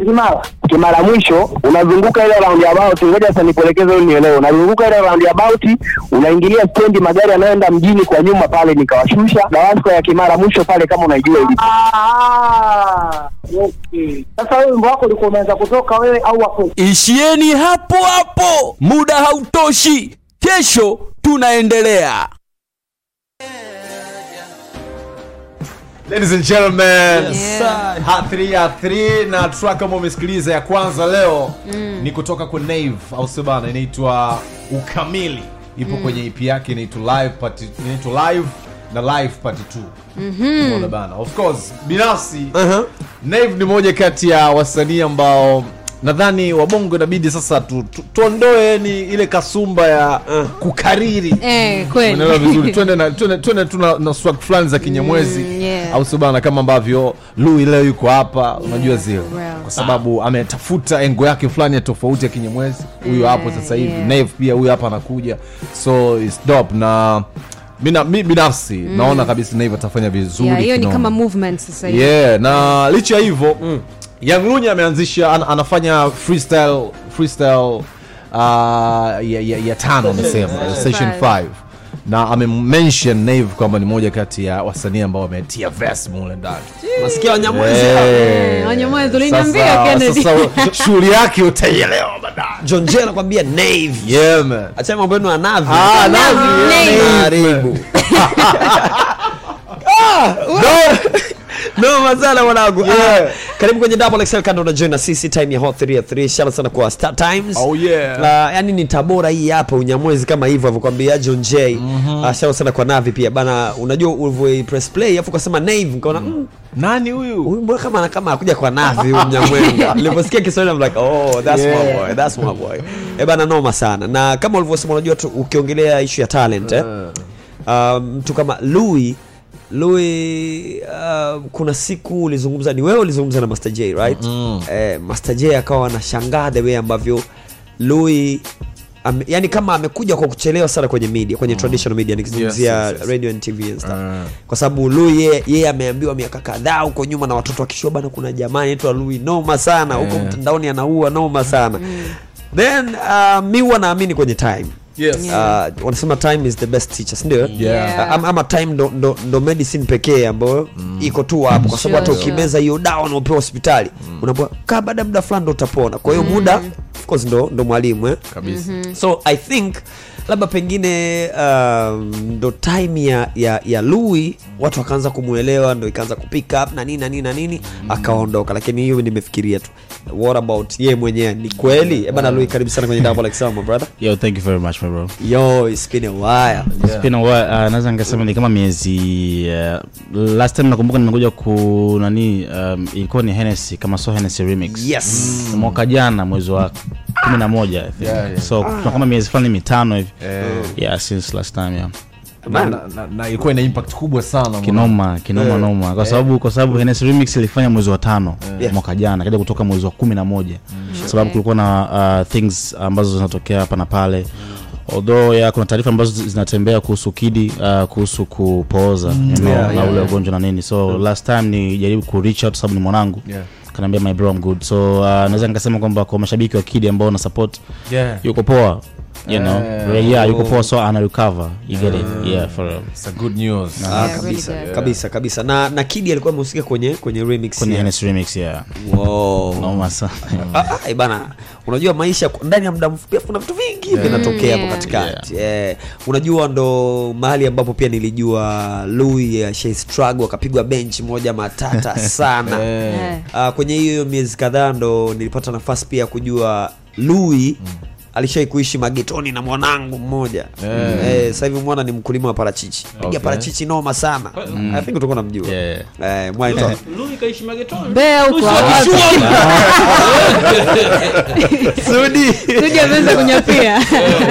Kimara Kimara mwisho unazunguka ile round about, ngoja sasa nikuelekeze ili nielewe. Unazunguka ile round about, unaingilia stendi, magari yanayoenda mjini kwa nyuma pale, nikawashusha Dawasco ya Kimara mwisho pale, kama unaijua ile. Ah, okay. Sasa wewe wimbo wako ulikuwa umeanza kutoka wewe au wako Ishieni hapo hapo, muda hautoshi. Kesho tunaendelea. Ladies and gentlemen, Yes, yeah. Hat 3 ya 3 na track kama umesikiliza ya kwanza leo mm. ni kutoka kwa Nave au sio bana, inaitwa Ukamili, ipo Mm. kwenye EP yake inaitwa Live Part inaitwa Live na Live Part 2. Mhm. Unaona bana. Of course, binafsi uh-huh. Nave ni moja kati ya wasanii ambao nadhani wabongo inabidi sasa tu, tu, tuondoe ni ile kasumba ya uh. kukariri Eh. Unaelewa vizuri [laughs] twende na twende twende tu na, swag fulani za kinyamwezi Mm, yeah. au sio bana kama ambavyo Lui leo yuko hapa unajua zio well. kwa sababu ametafuta engo yake fulani ya tofauti ya kinyamwezi huyo Yeah, hapo sasa hivi yeah. Nave pia huyo hapa anakuja so it's dope na mina, mi binafsi Mm. naona kabisa Nave atafanya vizuri Yeah, hiyo ni kama movement sasa hivi yeah na licha ya hivyo mm. Young Lunya ameanzisha an, anafanya freestyle freestyle uh, ya, ya, ya tano amesema session 5 na amemention Nave kwamba ni moja kati ya wasanii ambao wametia verse mule ndani. Nasikia Wanyamwezi Eh, Wanyamwezi, uliniambia, sasa- Kennedy. sasa [laughs] shughuli yake utaielewa baadaye. John Jay anakuambia Nave. Yeah man. Acha mambo yenu ya Navi. Ah, Navi, yeah, [laughs] Ah, [laughs] Karibu. Noma sana mwanangu. Ah, karibu kwenye double XL kando na join na sisi time ya hot 3 ya 3 shout sana kwa Star Times. Oh, yeah. uh, yani ni tabora hii hapa unyamwezi kama hivyo avyokwambia John J mm-hmm. uh, shout sana kwa Navi pia. Bana unajua ulivyo press play afu ukasema Nave nkaona mm. nani huyu? Huyu kama kama akuja kwa Navi huyu mnyamwenga [laughs] niliposikia Kiswahili I'm like oh that's Yeah. my boy that's my boy. E bana noma sana. Na kama ulivyosema unajua ukiongelea issue ya talent eh um, mtu kama Louis Louis uh, kuna siku ulizungumza ni wewe ulizungumza na Master J right? Mm. eh, Master J akawa anashangaa the way ambavyo Louis Am, yani kama amekuja kwa kuchelewa sana kwenye media kwenye traditional media nikizungumzia Yes, yes, yes. radio and tv and stuff. Kwa sababu Louis yeye yeye ameambiwa miaka kadhaa huko nyuma na watoto wakishua bana kuna jamaa anaitwa Louis noma sana huko Yeah. mtandaoni anaua noma sana. Then uh, mi huwa naamini kwenye time Yes. Uh, wanasema time is the best teacher sindio Yeah. ama, ama time ndo, ndo, ndo medicine pekee ambayo iko tu hapo kwa sababu hata Sure, sure. ukimeza hiyo dawa unaopewa hospitali unapewa kaa baada ya muda fulani ndo utapona. Kwa hiyo muda of course ndo, ndo mwalimu eh? Kabisa. so i think labda pengine um, ndo time ya, ya, ya lui watu wakaanza kumwelewa ndo ikaanza kupick up na nini na nini na nini akaondoka. Lakini hiyo nimefikiria tu what about ye mwenyewe ni kweli ebana lui karibu sana kwenye double XL, my brother Yo, thank you very much, my bro. yo it's been a while It's been a while. Uh, naweza nikasema ni kama miezi uh, last time nakumbuka nimekuja ku nani um, ilikuwa ni Hennessy kama so Hennessy remix yes mwaka jana mwezi wa kumi na moja I think. Yeah, yeah. so ah. kama miezi fulani mitano hivi yeah. yeah since last time yeah na, na, na, na ilikuwa ina impact kubwa sana kinoma kinoma yeah. noma. Kwa sababu yeah. kwa sababu Hennessy remix ilifanya mwezi wa tano Yeah. mwaka jana kaja kutoka mwezi wa kumi na moja. Sababu kulikuwa na uh, things ambazo zinatokea hapa na pale. Although ya kuna taarifa ambazo zinatembea kuhusu kidi uh, kuhusu kupooza you know, Yeah, na ule yeah. ugonjwa na nini. So last time ni jaribu ku reach out sababu ni mwanangu. Yeah. kanaambia my bro I'm good. So uh, naweza nikasema kwamba kwa mashabiki wa kidi ambao na support Yeah. yuko poa you know uh, yeah yuko oh. poa so ana recover you get it yeah for real It's a good news. Ah, Yeah, kabisa really good. kabisa kabisa na na kidi alikuwa amehusika kwenye kwenye remix kwenye yeah. Remix yeah wow. noma sana Ah, ah, eh, bana unajua maisha ndani ya muda mfupi kuna vitu vingi vinatokea hapo Yeah. katikati yeah. unajua ndo mahali ambapo pia nilijua louis she struggle akapigwa bench moja matata [laughs] sana yeah. uh, kwenye hiyo hiyo miezi kadhaa ndo nilipata nafasi pia kujua louis alishai kuishi magetoni na mwanangu mmoja Yeah. eh, sasa hivi mwana ni mkulima wa parachichi piga Okay. parachichi noma sana i think utakuwa namjua Yeah. eh, mwaitwa Mbeya huko [laughs] sudi Sudi ameanza kunyapia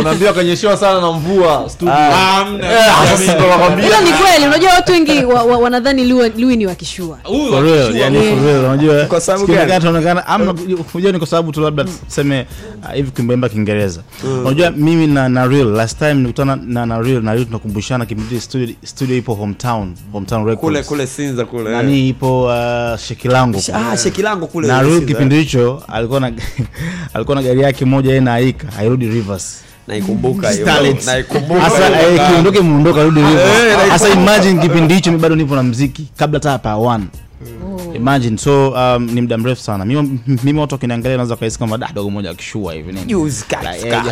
unaambia kanyeshewa sana na mvua studio. Ah. Eh, sasa ndo nakwambia. ni kweli unajua watu wengi wa, wa, wanadhani lui, ni wakishua for real yani for real unajua Kwa sababu gani? tunaonekana ama unajua ni kwa sababu tu labda tuseme hivi kimbemba kimbaimba kiingereza. Unajua mimi na na real last time nilikutana na na real na real tunakumbushana kipindi studio studio ipo hometown hometown records. Kule kule sinza kule. Nani ipo uh, shekilango ah, shekilango kule na real kipindi hicho alikuwa na [laughs] alikuwa na gari yake moja yeye na aika Airudi rivers. Naikumbuka hiyo. naikumbuka Hasa eh, kiondoke muondoka rudi Eh, Hasa imagine kipindi hicho mimi bado nipo na mziki kabla hata hapa one imagine so um, ni muda mrefu sana. Mimi mimi watu wakiniangalia naweza kaisi kama da dogo moja akishua hivi nini? Juzi eh,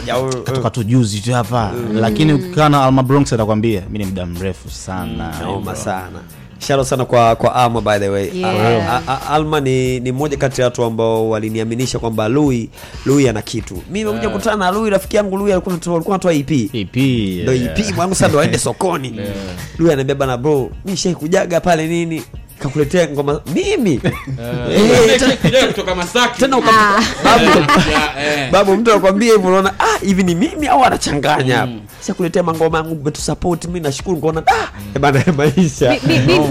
katoka tu juzi tu hapa. Lakini ukikaa na Alma Bronx atakwambia mimi ni muda mrefu sana. Noma sana. Sharo sana kwa kwa alma by the way. Yeah. A- a- a- alma ni ni mmoja kati ya watu ambao waliniaminisha kwamba lui lui ana kitu. Mi nimekuja kukutana na lui rafiki yangu lui alikuwa anatoa- alikuwa anatoa ep EP ndo ep mwangu sasa ndo aende [laughs] sokoni. Lui ananiambia bana bro mi shai kujaga pale nini kakuletea ngoma. Mimi? [laughs] Eh, tena- kutoka Masaki. tena uka- [laughs] babu. Mtu anakwambia hivi unaona ah hivi ni mimi au anachanganya? Mm. kuletea mangoma yangu umetusupport mimi nashukuru nikaona ah eh bana maisha.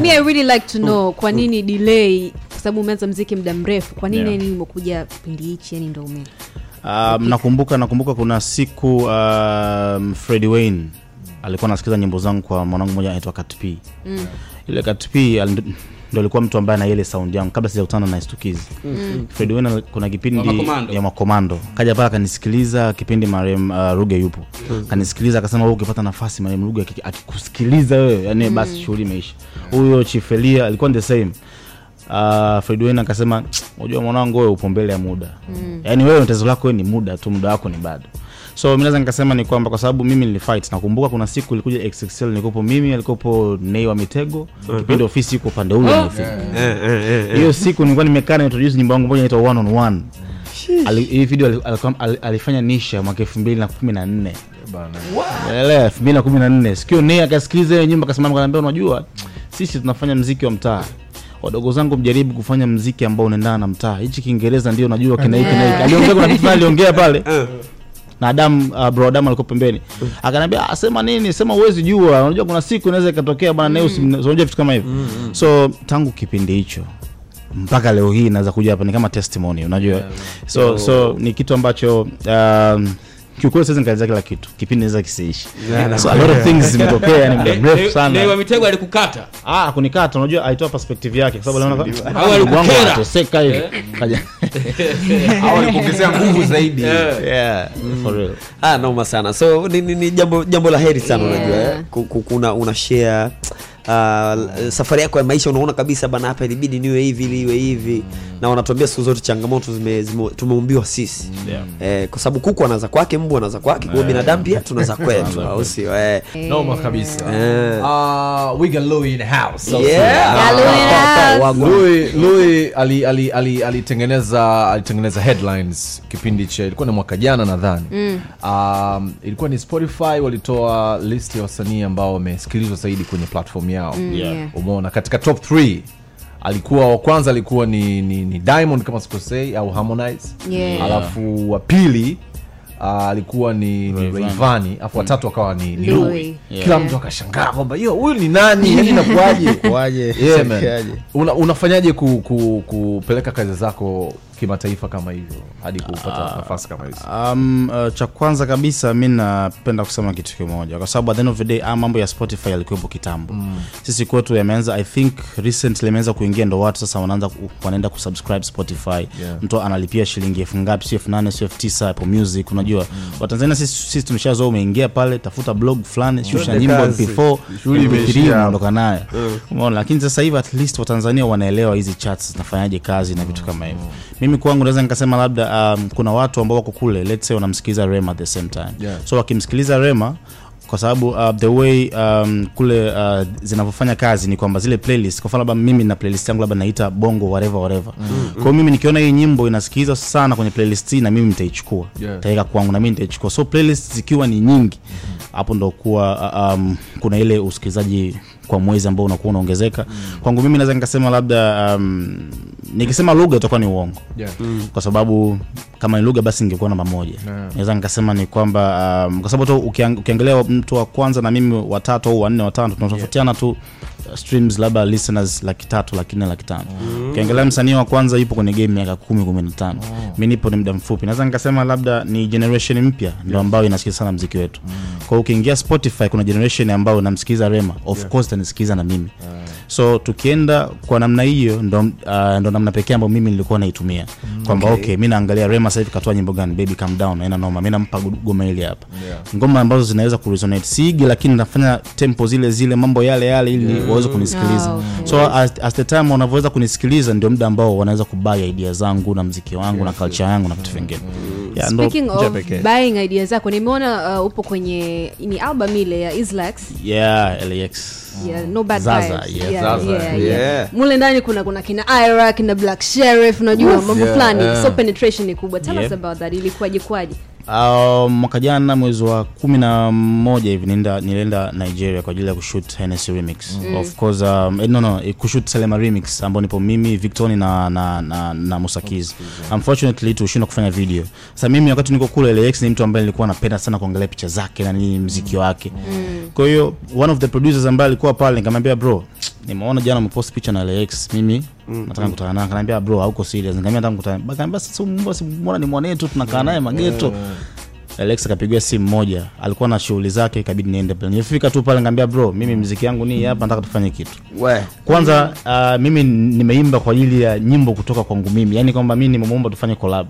Mi I really like to know kwa nini delay kwa sababu umeanza mziki muda mrefu kwa nini Yeah. umekuja kipindi hichi yani ndo ume Um, nakumbuka nakumbuka kuna siku um, Freddie Wayne alikuwa anasikiza nyimbo zangu kwa mwanangu mmoja anaitwa Kat P. Mm. Ile Kat P ndo alikuwa mtu ambaye ana ile sound yangu kabla sijakutana na Stukizi. Mm. Freddie Wayne al- kuna kipindi Makomando. ya makomando kaja pale akanisikiliza kipindi marehemu uh, Ruge yupo akanisikiliza akasema wewe ukipata nafasi marehemu Ruge akikusikiliza wewe yani basi shughuli imeisha. Huyo Chifelia alikuwa the same uh, Fred Wayne akasema unajua mwanangu wewe upo mbele ya muda mm. yaani wewe tatizo lako ni muda tu muda wako ni bado so mi naweza nikasema ni kwamba kwa sababu mimi nilifight nakumbuka kuna siku ilikuja xxl nilikuwepo mimi alikopo nei wa mitego kipindi ofisi iko upande ule Oh. yeah, yeah, yeah, yeah. siku nilikuwa nimekaa na introduce nyimbo yangu moja inaitwa one on one. Hii video alifanya nisha mwaka elfu mbili na kumi na nne. Elfu mbili na kumi na nne. Sikio nei akasikiliza hiyo nyimbo akasimama kanaambia unajua sisi tunafanya mziki wa mtaa. Wadogo zangu mjaribu kufanya mziki ambao unaendana na mtaa. Hichi kiingereza ndio najua kina hiki aliongea kuna kitu aliongea pale na Adam uh, bro Adam alikuwa pembeni. Akaniambia "Ah, sema nini? Sema uwezi jua. Unajua kuna siku inaweza ikatokea bwana Neus unajua vitu kama hivyo. So tangu kipindi hicho mpaka leo hii naweza kuja hapa ni kama testimony unajua. So so ni kitu ambacho um, kiukweli siwezi kila kitu. Kipindi naweza kisiishi. Yeah, so a lot of things zimetokea yani muda mrefu ne- sana. Mitego alikukata. Ah kunikata unajua alitoa perspective yake kwa sababu aliona Au wangu alikukera. anateseka hivi. Eh. kaja. [laughs] Au alikuongezea nguvu zaidi. yeah, yeah for real. Ah, noma sana. So ni, ni, ni jambo, jambo la heri sana unajua eh? Ku- ku- kuna una share Uh, safari yako ya maisha unaona kabisa bana hapa ilibidi niwe hivi ili iwe hivi na wanatuambia siku zote changamoto zime, zime, tumeumbiwa sisi Yeah. eh, kwa sababu kuku anaza kwake mbu anaza kwake kwa binadamu pia tunaza [laughs] kwetu au sio eh. noma kabisa Eh. uh, we got Louis in the house Yeah. Yeah, Louis in the house. Louis- Louis ali- ali- ali- alitengeneza alitengeneza headlines kipindi cha ilikuwa ni mwaka jana nadhani Mm. um, ilikuwa ni spotify walitoa list ya wasanii ambao wamesikilizwa zaidi kwenye platform yao Mm, Yeah. umeona katika top 3 alikuwa wa kwanza alikuwa ni, ni, ni diamond kama sikosei au harmonize Yeah. alafu wa pili uh, alikuwa ni, reivani alafu watatu akawa ni, ni Louis. Louis. Yeah. kila mtu akashangaa kwamba hiyo huyu ni nani yani inakuaje [laughs] yeah, man. Una, unafanyaje ku, ku, kupeleka kazi zako kimataifa kama hivyo hadi kupata nafasi kama hizi? Um, uh, cha kwanza kabisa mi napenda kusema kitu kimoja kwa sababu at the end of the day ah, mambo ya spotify yalikuwepo kitambo. Mm. sisi kwetu yameanza i think recently imeanza kuingia ndo watu sasa wanaanza wanaenda kusubscribe spotify. Yeah. mtu analipia shilingi elfu ngapi sio elfu nane sio elfu tisa apple music unajua. Mm. watanzania sisi, sisi tumeshazoa umeingia pale tafuta blog fulani shusha nyimbo mp4 Shughuli mp3 unaondoka nayo. Umeona lakini sasa hivi at least watanzania wanaelewa hizi charts zinafanyaje kazi na vitu kama hivyo mimi kwangu naweza nikasema labda um, kuna watu ambao wako kule let's say wanamsikiliza rema at the same time Yeah. so wakimsikiliza rema kwa sababu uh, the way um, kule uh, zinavyofanya kazi ni kwamba zile playlist kwa mfano labda mimi na playlist yangu labda naita bongo whatever whatever mm. kwa hiyo mimi nikiona hii nyimbo inasikilizwa sana kwenye playlist hii na mimi nitaichukua Yeah. taweka kwangu na mimi nitaichukua so playlist zikiwa ni nyingi hapo ndo kuwa uh, um, kuna ile usikilizaji kwa mwezi ambao unakuwa unaongezeka mm. kwangu mimi naweza nikasema labda um, nikisema lugha itakuwa ni uongo Yeah. kwa sababu kama ni lugha basi ingekuwa namba moja Yeah. naweza nikasema ni kwamba um, kwa sababu tu ukiang, ukiangalia mtu wa kwanza na mimi watatu au wanne watano tunatofautiana tu uh, streams labda listeners laki tatu laki nne laki tano ukiangalia msanii wa kwanza yupo kwenye game miaka kumi kumi na tano mi nipo ni muda mfupi naweza nikasema labda ni generation mpya ndo ambayo inasikiza sana mziki wetu mm. kwao ukiingia spotify kuna generation ambayo namsikiliza rema of Yeah. course tanisikiliza na mimi so tukienda kwa namna hiyo ndo, uh, ndo namna pekee ambayo mimi nilikuwa naitumia kwamba Okay. okay. mi naangalia rema sahivi katoa nyimbo gani baby calm down aina noma mi nampa goma hili hapa Yeah. ngoma ambazo zinaweza kuresonate siigi lakini nafanya tempo zile zile mambo yale yale ili Yeah. Waweze kunisikiliza. Ah, okay. so as, as the time wanavyoweza kunisikiliza ndio muda ambao wanaweza kubai idea zangu na mziki wangu na culture yangu na vitu vingine. Yeah, speaking njia of buying idea zako nimeona uh, upo kwenye ni album ile ya islax. Yeah lax Yeah, no bad Zaza, vibes. yeah, Yeah, Zaza. yeah, Yeah. yeah. mule ndani kuna kuna kina ira kina black sheriff unajua mambo yeah, fulani. Yeah. so penetration ni kubwa. Tell us about that. Ilikuwaje kwaje Uh, mwaka jana mwezi wa kumi na moja hivi nilienda nigeria kwa ajili ya kushut Hennessy remix. Mm. of course um, eh, no, no, eh, kushut selema remix ambao nipo mimi victoni na, na, na, na musakiz unfortunately tushindwa kufanya video. Sasa mimi wakati niko kule lex ni mtu ambaye nilikuwa napenda sana kuangalia picha zake na nini mziki wake. Mm. kwa hiyo one of the producers ambaye alikuwa pale nikamwambia bro nimeona jana umepost picha na lex mimi nataka kukutana naye akaniambia bro hauko serious. Nikamwambia nataka kukutana akaniambia sasa mbona simuona ni mwanetu tunakaa naye mageto? Alex akapigiwa simu moja, alikuwa na shughuli zake, ikabidi niende pale. Nilifika tu pale, ngambia bro, mimi mziki yangu ni hapa, nataka tufanye kitu. We. Kwanza uh, mimi nimeimba kwa ajili ya nyimbo kutoka kwangu mimi, yani kwamba mimi nimemuomba tufanye collab.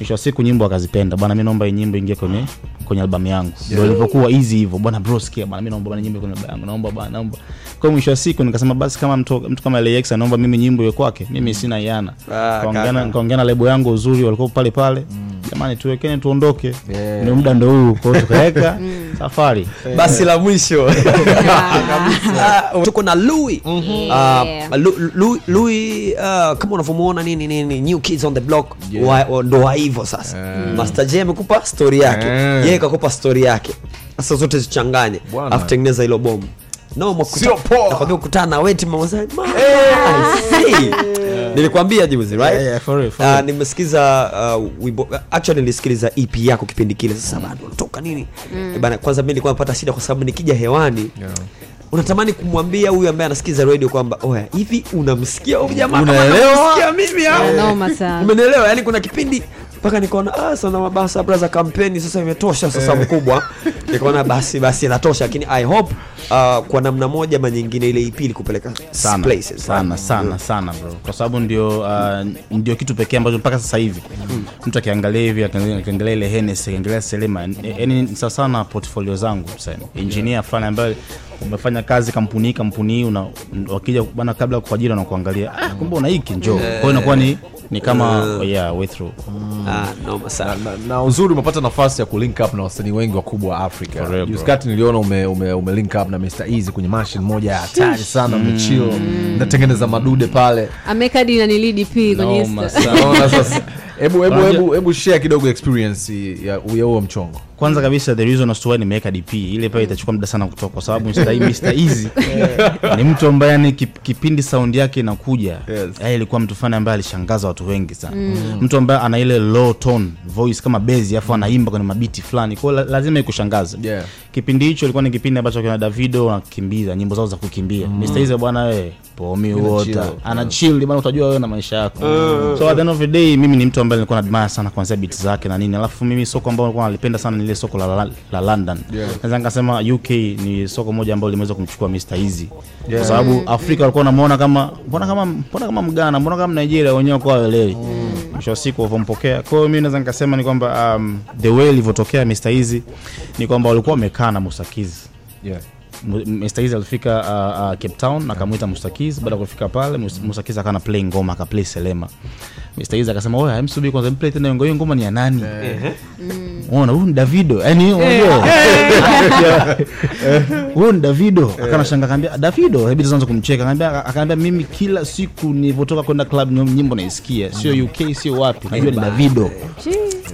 Mwisho wa siku nyimbo akazipenda, bwana, mimi naomba hii nyimbo ingie kwenye kwenye albamu yangu. Ndio Yeah. ilivyokuwa hizi hivyo, bwana bro, sikia bwana, mimi naomba bwana nyimbo kwenye albamu yangu, naomba bwana, naomba. Kwa mwisho wa siku nikasema basi kama mtu, mtu kama LAX anaomba mimi nyimbo iwe kwake, mimi sina yana. Ah, Kaongea na lebo yangu uzuri, walikuwa pale pale. Jamani, tuwekeni tuondoke. Yeah. Ni muda ndo huu, kwao tukaweka [laughs] safari. basi la mwisho [laughs] [laughs] Ah, tuko na louis ah, kama unavyomuona nini nini new kids on the block Yeah. ndo hivyo sasa master j amekupa story yake Yeah. yeye kakupa stori yake. Sasa zote zichanganye afu tengeneza hilo bomu. Nakwambia kukutana na weti see. [laughs] nilikwambia juzi right? Yeah, yeah, for real, for Ah, nimesikiza uh, actually nilisikiliza ep yako kipindi kile. Sasa bado unatoka nini? Mm. Eh, bana kwanza mimi nilikuwa napata shida kwa sababu nikija hewani unatamani kumwambia huyu ambaye anasikiza radio kwamba oya hivi unamsikia huyu jamaa Unaelewa? mimi au Yeah, noma sana. umenielewa? Yani kuna kipindi mpaka nikaona ah, sana mabasa braza kampeni sasa imetosha sasa mkubwa. Nikaona basi basi inatosha lakini i hope uh, kwa namna moja ama nyingine ile ipili kupeleka sana places. sana sana sana bro. Kwa sababu ndio uh, ndio kitu pekee ambacho mpaka sasa hivi mtu akiangalia hivi akiangalia ile Hennessy akiangalia Selema yani ni sawa sana portfolio zangu tuseme. Engineer fulani ambaye umefanya kazi kampuni hii kampuni hii wakija bana kabla ya kuajiri wanakuangalia ah kumbe una hiki njoo. Yeah. kwao inakuwa ni ni kama yeah way through. Ah, noma sana. Na, na uzuri umepata nafasi ya kulink up na wasanii wengi wakubwa wa afrika. Juskati niliona ume, ume, ume link up na mr easy kwenye mashin moja ya hatari sana mechio natengeneza madude pale. Ameweka dina ni lead p kwenye hebu share kidogo experience ya ya huo mchongo kwanza kabisa the reason as to why nimeweka dp ile pale itachukua muda sana kutoka kwa sababu Mr. Mr. Easy [laughs] ni mtu ambaye yani kipindi sound yake inakuja Yes. yeye ilikuwa mtu fani ambaye alishangaza watu wengi sana mtu ambaye ana ile low tone voice kama bezi afu anaimba kwenye mabiti fulani kwa la, lazima ikushangaze Yeah. Kipindi hicho ilikuwa ni kipindi ambacho kina davido wanakimbiza nyimbo zao za kukimbia. Mr. Easy bwana we pomi water. ana chill bwana utajua wewe na maisha yako. So at the end of the day mimi ni mtu ambaye nilikuwa nadmire sana kuanzia beat zake na nini. Alafu mimi soko ambao nilikuwa nalipenda sana ni ile soko la, la, la london. Yeah. naweza nikasema uk ni soko moja ambalo limeweza kumchukua mr easy Yeah. kwa sababu afrika walikuwa wanamuona kama mbona kama mbona kama mgana mbona kama nigeria wenyewe kwa waelewi mwisho wa siku wavyompokea kwa hiyo mimi naweza nikasema ni kwamba um, the way ilivyotokea mr easy ni kwamba walikuwa wamekaa na Mustakizi yeah. Mu- alifika uh, uh, Cape Town akamwita Mustakizi. Baada ya kufika pale, Mustakizi Mustakiz akawa na play ngoma akaplay Selema. Mr. Easy akasema hem kwanza, mplay tena hiyo ngoma. Hiyo ngoma ni ya nani? Unaona, huyu ni Davido. yani unajua. [laughs] Huyu ni Davido. Akanashanga kaambia Davido, hebu tuanze kumcheka. Akaambia akaambia mimi kila siku nilipotoka kwenda club nyim- nyimbo naisikia. Sio UK, sio wapi. Najua ni Davido.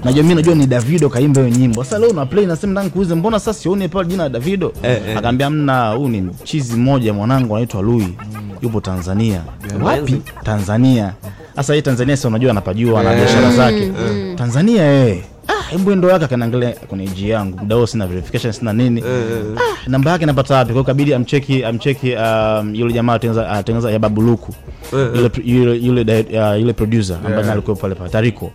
Najua mimi najua ni Davido kaimba hiyo nyimbo. Sasa leo una play nasema ndani kuulize mbona sasa sioni pale jina la Davido? Eh, eh. Akaambia mna, huyu ni mchizi mmoja mwanangu anaitwa Lui. Yupo Tanzania. Wapi? Tanzania. Sasa hii Tanzania sasa unajua anapajua na biashara zake. Tanzania eh. Ah, hebu ndo yake akanaangalia kwenye IG yangu. mdao, sina verification sina nini. Ah, namba yake napata wapi? Kwa hiyo kabidi amcheki amcheki um, yule jamaa atengeneza atengeneza ya Babuluku. Yule yule yule uh, yule producer ambaye Yeah. alikuwa pale pale Tariko.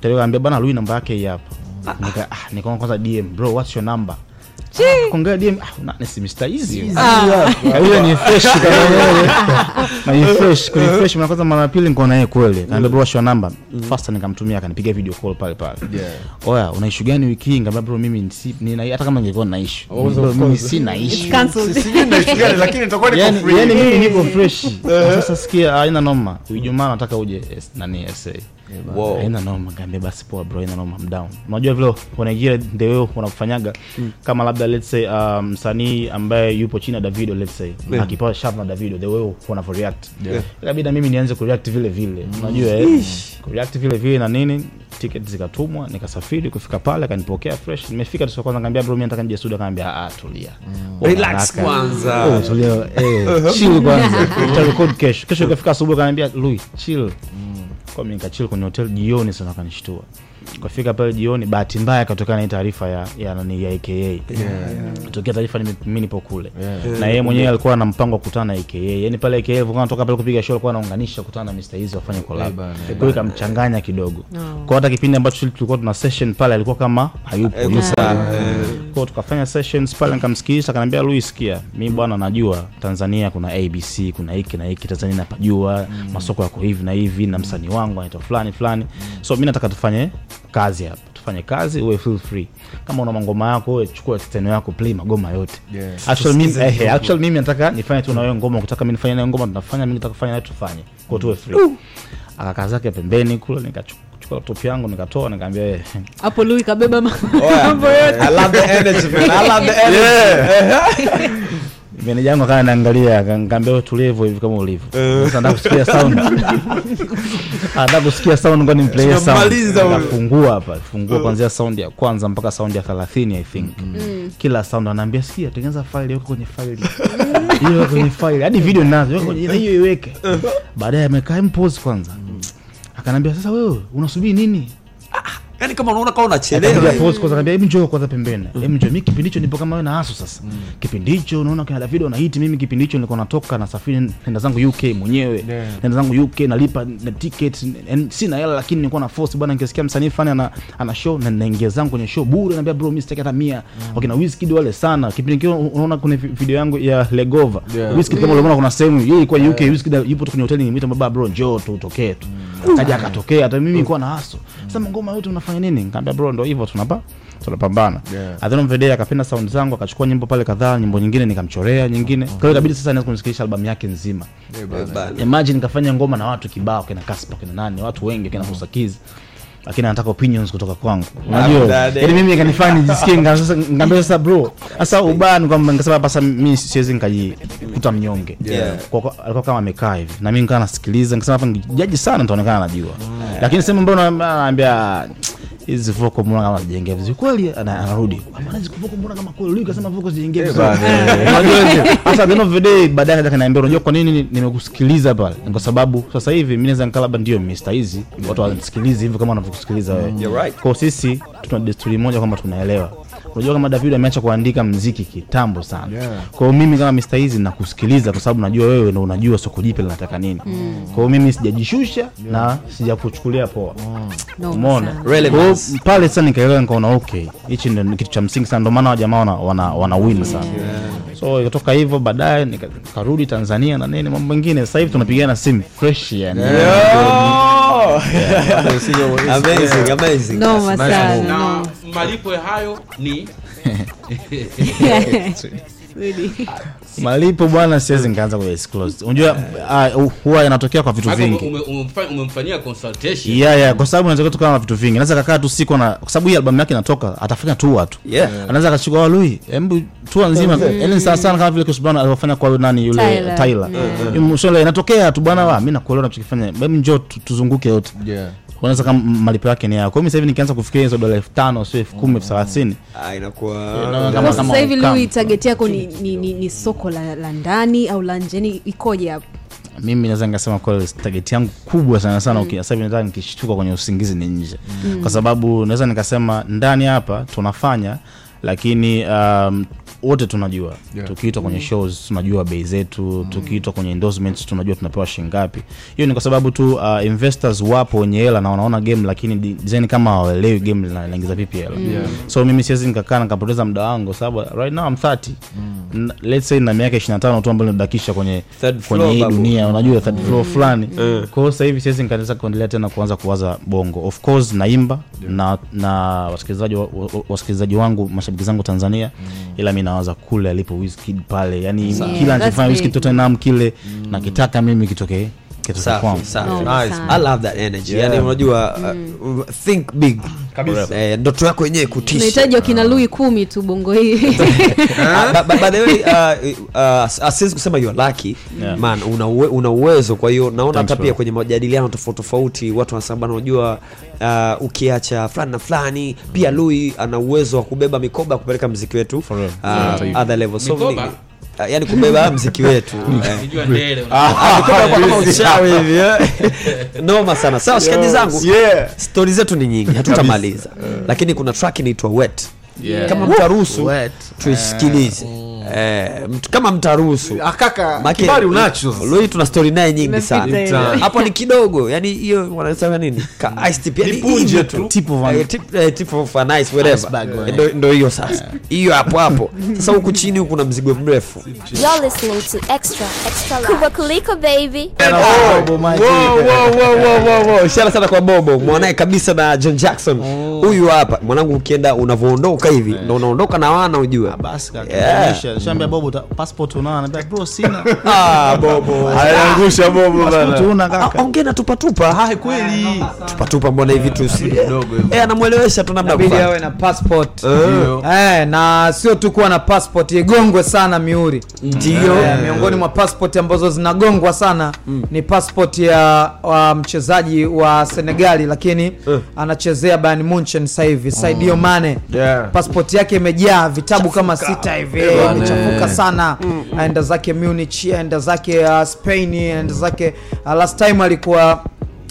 Tariko anambia bana Lui namba yake hii hapa. Nika ah, nikaona kwanza DM bro what's your number? DM ah si Mr. Easy. Ah, ni fresh [laughs] kama yeye. Na ni fresh, kuni fresh mara kwanza mara pili niko naye kweli. Kaambia bro what's your number? Nikamtumia akanipigia video call pale pale. Oya, una issue gani wiki hii? Ngambia bro mimi si nina hata kama ningekuwa na issue. Bro, mimi course. sina issue. Sijui na issue gani lakini itakuwa niko free. yani mimi niko fresh. Sasa sikia haina noma. Ijumaa nataka uje nani SA. Wow. Haina noma, ngambia basi poa bro, haina noma, I'm. Unajua vile wa the way wanakufanyaga kama labda let's say um, ambaye yupo chini ya Davido let's say Yeah. akipewa shavu na Davido the way wanavyo react. Yeah. Mimi nianze kureact vile vile. Unajua eh? Kureact vile vile na nini? Ticket zikatumwa, nikasafiri kufika pale akanipokea fresh. Nimefika tu kwanza kaambia bro, mimi nataka nije studio kaambia ah, tulia. Relax kwanza. Oh, tulia. Eh, [laughs] chill kwanza. Tutarecord kesho. Kesho ikafika asubuhi akaniambia, "Lui, chill." Kwa mimi nikachill kwenye hotel jioni sana akanishtua. Kufika pale jioni bahati mbaya katokana na hii taarifa ya ya nani ya AKA. Tokea taarifa nime- mimi nipo kule. Na yeye mwenyewe alikuwa na mpango wa kukutana na AKA. yani pale AKA alivyokuwa anatoka pale kupiga show alikuwa anaunganisha kukutana na Mr. Easy wafanye collab. bana, Kwa hiyo ikamchanganya kidogo. Kwa hata kipindi ambacho tulikuwa tuna session pale alikuwa kama hayupo. yeah. Kwa hiyo tukafanya sessions pale, nikamsikiliza akaniambia, Louis, sikia, mi bwana, najua Tanzania kuna ABC, kuna hiki na hiki, Tanzania napajua masoko yako hivi na hivi, na msanii wangu anaitwa fulani fulani, so mi nataka tufanye kazi hapa, tufanye kazi, uwe feel free. Kama una mangoma yako, chukua steno yako, play magoma yote. Yeah. Actually mimi Tusikize eh, actually mimi nataka nifanye tu na wewe ngoma, ukitaka mimi nifanye nayo ngoma tunafanya, mimi nataka kufanya nayo tufanye, kwa tuwe free. Akakaa zake pembeni kule, nikachukua laptop yangu nikatoa, nikamwambia eh, hapo lui kabeba [laughs] mambo yote I love the energy, man. I love the [laughs] energy. [laughs] meneja yangu akawa naangalia wewe tulie hivi kama ulivyo. Sasa nataka kusikia sound. Nataka kusikia sound ngoja nimplay sound? Hapa fungua kuanzia sound ya kwanza mpaka sound ya 30 i think. Kila sound anaambia sikia tengeneza file yako kwenye file hiyo kwenye file hadi video nazo weka kwenye hiyo iweke. Baadaye amekaa mpose kwanza. Akanambia sasa wewe unasubiri nini yani kama unaona kama unachelewa. Pause kwanza. Akaniambia hebu njoo kwanza pembeni. Hebu njoo. Mimi kipindi hicho nipo kama wewe na Asu sasa. Kipindi hicho unaona kina David na hit mimi kipindi hicho nilikuwa natoka na safari nenda zangu UK mwenyewe. Nenda zangu UK nalipa na ticket sina hela lakini nilikuwa na force bwana nikisikia msanii fulani ana, ana show na naingia zangu kwenye show bure naambia bro mimi sitaki hata 100 wakina Wizkid wale sana. Kipindi kile unaona kuna video yangu ya Legova. Wizkid kama unaona kuna sehemu yeye ilikuwa UK Wizkid yupo kwenye hoteli nimeita baba bro njoo tu utokee tu. Kaja akatokea hata mimi nilikuwa na haso sasa ngoma yote unafanya nini? Nikamwambia bro ndo hivyo tunapa tunapambana. Yeah. at the end of the day akapenda sound zangu akachukua nyimbo pale kadhaa nyimbo nyingine nikamchorea nyingine. Kwa hiyo ikabidi sasa nianze kumsikiliza albamu yake nzima. Imagine nikafanya ngoma na watu kibao kina Kaspa kina nani watu wengi kina Kusakizi lakini anataka opinions kutoka kwangu. Unajua? yani mimi ikanifanya nijisikie ngambia sasa bro sasa ubani kwamba nikasema hapa sasa mimi siwezi nikajikuta mnyonge. Yeah. alikuwa kama amekaa hivi. Na mimi nasikiliza nikasema hapa jaji sana nitaonekana najua lakini sema mbona anaambia hizi voko mbona kama zijengea vizuri. Kweli anarudi. "Bwana, hizi voko mbona kama kweli? Luka kasema voko zijengea vizuri. [laughs] unajua hasa the end of the day baadaye akaja kaniambia unajua kwa nini nimekusikiliza pale? Ni kwa sababu sasa hivi mimi naweza nikalaba ndio Mr hizi watu wanasikiliza hivi kama wanavyokusikiliza wewe. Kwao kwa sisi tuna desturi moja kwamba tunaelewa unajua kama David ameacha kuandika mziki kitambo sana. Yeah. kwa hiyo mimi kama Mr Easy nakusikiliza kwa sababu najua wewe ndio unajua soko jipya linataka nini. Kwa hiyo mimi sijajishusha na sijakuchukulia poa. No, umeona? No, pale sasa nikaelewa nikaona okay hichi ndio kitu cha msingi sana. Ndio maana wa jamaa wana, wana, wana win sana. So ikatoka hivyo baadaye nika- nikarudi Tanzania na nini mambo mengine. Sasa hivi tunapigana simu fresh yani. [laughs] Amazing, amazing. Noma sana, No. Malipo hayo ni [laughs] malipo bwana siwezi nikaanza ku disclose unajua uh, huwa inatokea kwa vitu vingi umemfanyia consultation yeah, yeah, kwa sababu inaweza kutokana na vitu vingi naweza kakaa tu siku na kwa sababu hii albamu yake inatoka atafanya tu watu. Yeah. anaweza akachukua lui hebu tour nzima yani sana sana kama vile Chris Brown alivyofanya kwa nani yule Tyler. Tyler Mm. mm. inatokea tu bwana wa mimi nakuelewa unachokifanya hebu njoo tuzunguke yote Yeah. Unaweza kama malipo yake ni yako kwa hiyo mimi sasa hivi nikianza kufikiria hizo dola 5000 sio 10000 elfu thelathini Ah, inakuwa Kama- sasa hivi ukame. Target yako ni, ni, ni, ni soko la, la ndani au la nje Ni ikoje hapo mimi naweza nikasema kweli target yangu kubwa sana sana mm. sasa hivi nataka nikishtuka kwenye usingizi ni nje Mm. kwa sababu naweza nikasema ndani hapa tunafanya lakini um, wote tunajua. Yeah. tukiitwa kwenye shows tunajua bei zetu. Tukiitwa kwenye endorsements tunajua tunapewa shingapi. Hiyo ni kwa sababu tu uh, investors wapo wenye hela na wanaona game lakini design kama hawaelewi game linaingiza vipi hela. Yeah. so mimi siwezi nikakaa nikapoteza muda wangu sababu right now I'm 30 N- let's say na miaka 25 tu ambayo nimebakisha kwenye Third kwenye hii dunia. Unajua third floor fulani. Kwa hiyo sasa hivi siwezi nikaweza kuendelea tena kuanza kuwaza bongo. Of course naimba na na wasikilizaji wa- wa- wasikilizaji wangu mashabiki zangu Tanzania. Ila mimi nawaza kule alipo Wizkid pale yani Yeah, kila anachofanya Wizkid. Tottenham kile nakitaka mimi kitokee kitoke kwangu Nice. I love that energy. Yeah. Yani unajua uh, think big. Eh, ndoto yako yenyewe kutisha. tunahitaji wakina Lui kumi tu bongo hii [laughs] Ah, but- but by the way, uh, uh, kusema you are lucky Yeah. man una, uwe, una uwezo kwa hiyo naona hata pia kwenye majadiliano tofauti tofauti watu wanasema bana unajua uh, ukiacha fulani na fulani pia Lui ana uwezo wa kubeba mikoba kupeleka mziki wetu uh, Yeah. other level so Mikoba? ni- yani kubeba [laughs] mziki wetu eh. Ah, uchawi hivi eh. [laughs] noma sana sawa shikaji zangu Yeah. stori zetu ni nyingi hatutamaliza lakini kuna track inaitwa wet Yeah. kama mtaruhusu Wet. Tuisikilize Eh, mtu- kama mtaruhusu. Ah, sasa. Lui tuna stori naye nyingi sana. [laughs] hapo ni kidogo yani hiyo wanasema nini? Of an- Eh, eh, Eh, ndo- hiyo sasa. Hiyo hapo hapo. Sasa huku chini huku kuna mzigo mrefu. You're listening to Extra, Extra Live. Kuba Kuliko, baby. shara sana kwa bobo. Mwanae kabisa na john jackson. Huyu hapa mwanangu ukienda unavyoondoka hivi ndo unaondoka na wana ujue. Basi Yeah. Shambia bobo passport unaona anambia bro sina. [laughs] Ah, bobo. [laughs] Anaangusha bobo passport una kaka. ongea na tupatupa kweli. Tupatupa mbona hivi tu si Kidogo eh anamwelewesha tu namna kufanya. awe na passport. Eh, na sio tu kuwa na passport igongwe sana miuri. Ndio. Eh, miongoni mwa passport ambazo zinagongwa sana ni passport ya mchezaji wa senegali lakini anachezea Bayern Munchen sasa hivi Sadio Mane. Passport yake imejaa vitabu kama sita hivi bwana. imechafuka sana aenda zake Munich aenda zake uh, Spain aenda zake uh, last time alikuwa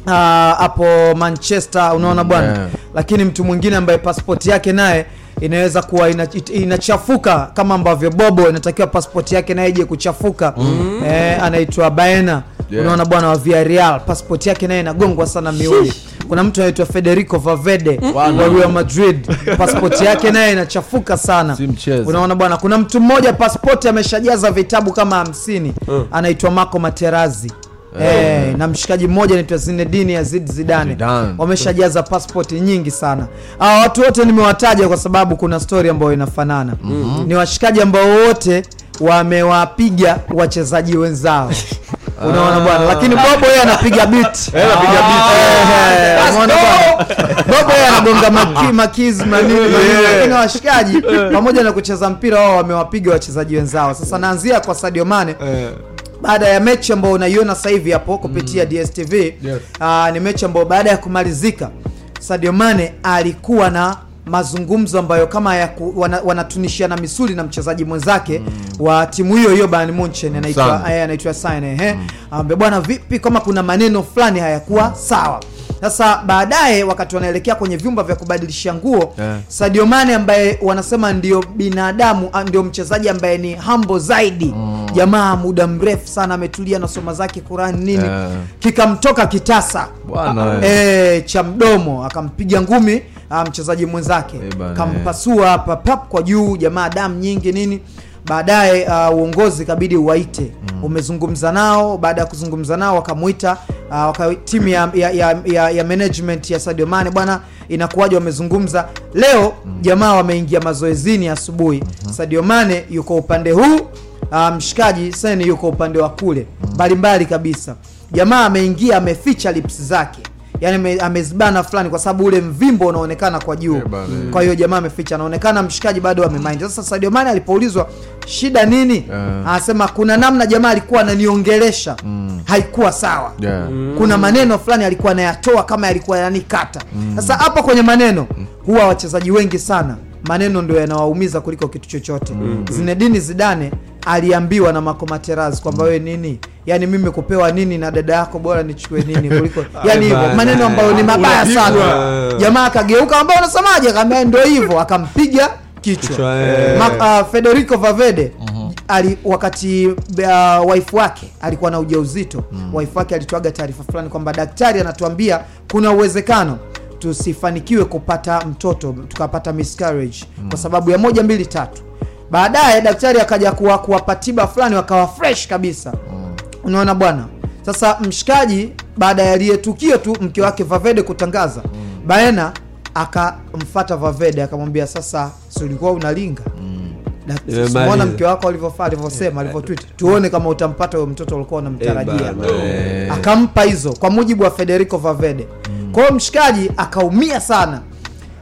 hapo hapo manchester unaona bwana yeah. lakini mtu mwingine ambaye pasipoti yake naye inaweza kuwa ina, inachafuka kama ambavyo bobo inatakiwa pasipoti yake naye ije kuchafuka Mm. eh, anaitwa baena Yeah. unaona bwana wa Villarreal pasipoti yake naye inagongwa sana miuli kuna mtu anaitwa Federico Valverde wa Real Madrid. Pasipoti yake naye inachafuka sana. Unaona bwana kuna mtu mmoja pasipoti ameshajaza vitabu kama hamsini. Mm. anaitwa Marco Materazzi. Hey, hey, na mshikaji mmoja anaitwa Zinedine Yazid Zidane. Wameshajaza passport nyingi sana. Hawa watu wote nimewataja kwa sababu kuna stori ambayo inafanana. Mhm. ni washikaji ambao wote wamewapiga wachezaji wenzao [laughs] unaona bwana lakini bobo yeye anapiga beat. Eh, anapiga beat. Unaona bwana. Bobo yeye anagonga maki, makizi manini manini, lakini washikaji pamoja na kucheza mpira wao wamewapiga wachezaji wenzao. Sasa naanzia kwa Sadio Mane. Baada ya mechi ambayo unaiona sasa hivi hapo kupitia DStv Yes. uh, ni mechi ambayo baada ya kumalizika Sadio Mane alikuwa na mazungumzo ambayo kama ya ku, wana, wanatunishiana misuli na mchezaji mwenzake wa timu hiyo hiyo Bayern Munchen anaitwa Sane. eh, mm. Ambe bwana vipi kama kuna maneno fulani hayakuwa sawa sasa baadaye wakati wanaelekea kwenye vyumba vya kubadilisha nguo Yeah. Sadio Mane ambaye wanasema ndio binadamu ah, ndio mchezaji ambaye ni humble zaidi. Jamaa muda mrefu sana ametulia na soma zake Qurani nini. Yeah. kikamtoka kitasa. Bwana, e, cha mdomo akampiga ngumi ah, mchezaji mwenzake. Bana, kampasua hapa pap kwa juu jamaa damu nyingi nini baadaye uh, uongozi kabidi uwaite. Umezungumza nao baada ya kuzungumza nao wakamuita uh, waka, timu ya, ya, ya, ya, management ya Sadio Mane bwana inakuwaje wamezungumza? Leo jamaa wameingia mazoezini asubuhi. Sadio Mane yuko upande huu uh, mshikaji sen yuko upande wa kule. Mbalimbali kabisa. Jamaa ameingia ameficha lips zake yani amezibana fulani kwa sababu ule mvimbo unaonekana kwa juu. Kwa hiyo jamaa ameficha anaonekana mshikaji bado amemind. Sasa Sadio Mane alipoulizwa shida nini? Anasema kuna namna jamaa alikuwa ananiongelesha. Haikuwa sawa. Yeah. kuna maneno fulani alikuwa anayatoa kama yalikuwa yanikata sasa hapo kwenye maneno huwa wachezaji wengi sana maneno ndio yanawaumiza kuliko kitu chochote. Mm. Zinedine Zidane aliambiwa na Marco Materazzi kwamba wewe nini yani mimi kupewa nini na dada yako bora nichukue nini kuliko [laughs] yani hivyo maneno ambayo ni mabaya sana. Jamaa akageuka ambao unasemaje? Akaambia ndio hivyo. Akampiga kichwa. Kichwa, eh. Ma, uh, Federico Valverde ali wakati uh, wife wake alikuwa na ujauzito wife wake alitoaga taarifa fulani kwamba daktari anatuambia kuna uwezekano tusifanikiwe kupata mtoto tukapata miscarriage kwa sababu ya moja mbili tatu. Baadaye daktari akaja kuwa- kuwapa tiba fulani wakawa fresh kabisa unaona bwana? Sasa mshikaji baada ya lile tukio tu mke wake Vavede kutangaza baena akamfata Vavede akamwambia sasa si ulikuwa unalinga? Na- Imemaliza. mke wako alivyofaa alivyosema alivyotwit tuone kama utampata huyo mtoto ulikuwa unamtarajia. Eh, eh. akampa hizo kwa mujibu wa Federico Valverde kwa hiyo mshikaji akaumia sana.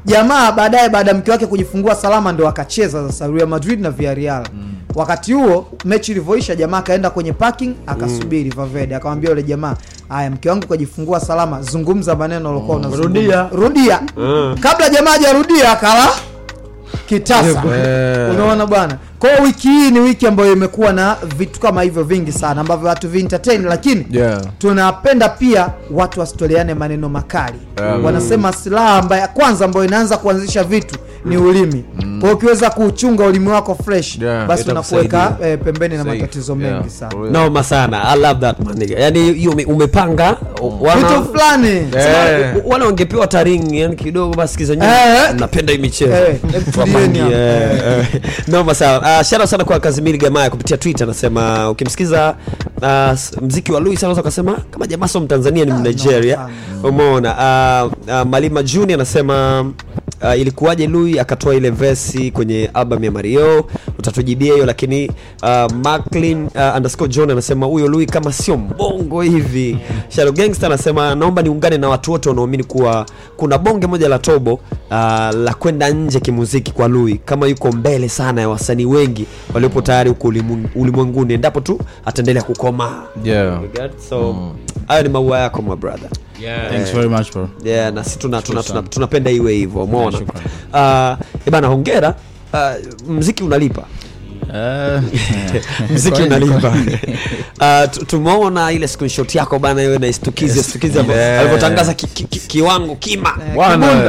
Jamaa baadaye baada ya mke wake kujifungua salama ndo akacheza sasa Real Madrid na Villarreal wakati huo mechi ilivyoisha jamaa akaenda kwenye parking akasubiri Valverde akamwambia yule jamaa haya mke wangu kajifungua salama zungumza maneno uliokuwa unazungumza Rudia. rudia Mm. kabla jamaa hajarudia akala kitasa Eh. unaona bwana kwa wiki hii ni wiki ambayo imekuwa na vitu kama hivyo vingi sana ambavyo watu vi-entertain lakini Yeah. tunapenda pia watu wasitoleane maneno makali Um. wanasema silaha ambayo kwanza ambayo inaanza kuanzisha vitu ni ulimi kwa hiyo ukiweza kuuchunga ulimi wako fresh Yeah. basi unakuweka eh, pembeni na matatizo mengi Yeah. sana noma sana i love that man yani hiyo umepanga wana- vitu fulani yeah. Wale wangepewa taring yani kidogo basi kiza Eh. napenda hii michezo Eh, eh, eh. noma sana uh, shara sana kwa kazimiri gamaya kupitia twitter anasema ukimsikiza uh, mziki wa louis anaweza ukasema kama jamaa sio mtanzania ni mnigeria. umeona? Uh, uh, malima juni anasema uh, ilikuwaje lui akatoa ile vesi kwenye album ya mario? Utatujibia hiyo lakini uh, maclin uh, underscore john anasema huyo lui kama sio mbongo hivi. Shadow gangster anasema naomba niungane na watu wote wanaoamini kuwa kuna bonge moja la tobo uh, la kwenda nje kimuziki kwa lui kama yuko mbele sana ya wasanii wengi waliopo tayari huko ulimwen- ulimwenguni endapo tu ataendelea kukomaa Yeah. So hayo ni maua yako my brother Yeah. Thanks very much, bro. yeah, na si tuna, tuna, tuna, tunapenda iwe hivyo umeona? Uh, ebana hongera. Uh, mziki unalipa? [laughs] Mziki kweli, unalipa. [laughs] Uh, tumeona ile screenshot yako bana iwe naistukize stukize Yeah. alivyotangaza ki, ki, ki, kiwango kima.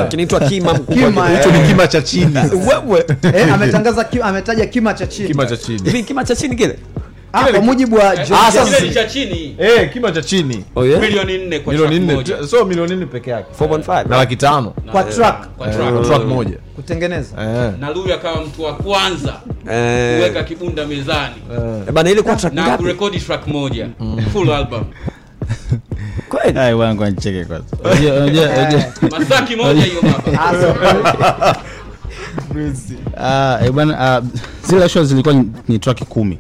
Kinaitwa kima [laughs] Kima, Hicho eh. ni kima cha chini. Wewe eh, ametangaza ki, ametaja kima cha chini. Kima cha chini kile Ah, kwa mujibu wa eh, ah, cha chini. Eh, kima cha chini. Oh, milioni 4 so milioni 4 peke yake. 4.5 na laki 5 kwa eh, truck. kwa truck. moja. Kutengeneza. Eh. Na Luya akawa mtu wa kwanza kuweka kibunda mezani. Bana, ile kwa truck ngapi? na kurekodi track moja. Mm. Full album. [laughs] Kweli? Wangu ancheke kwanza, masaki moja hiyo baba. [laughs] Ah, bwana ah, zile shows zilikuwa ni track 10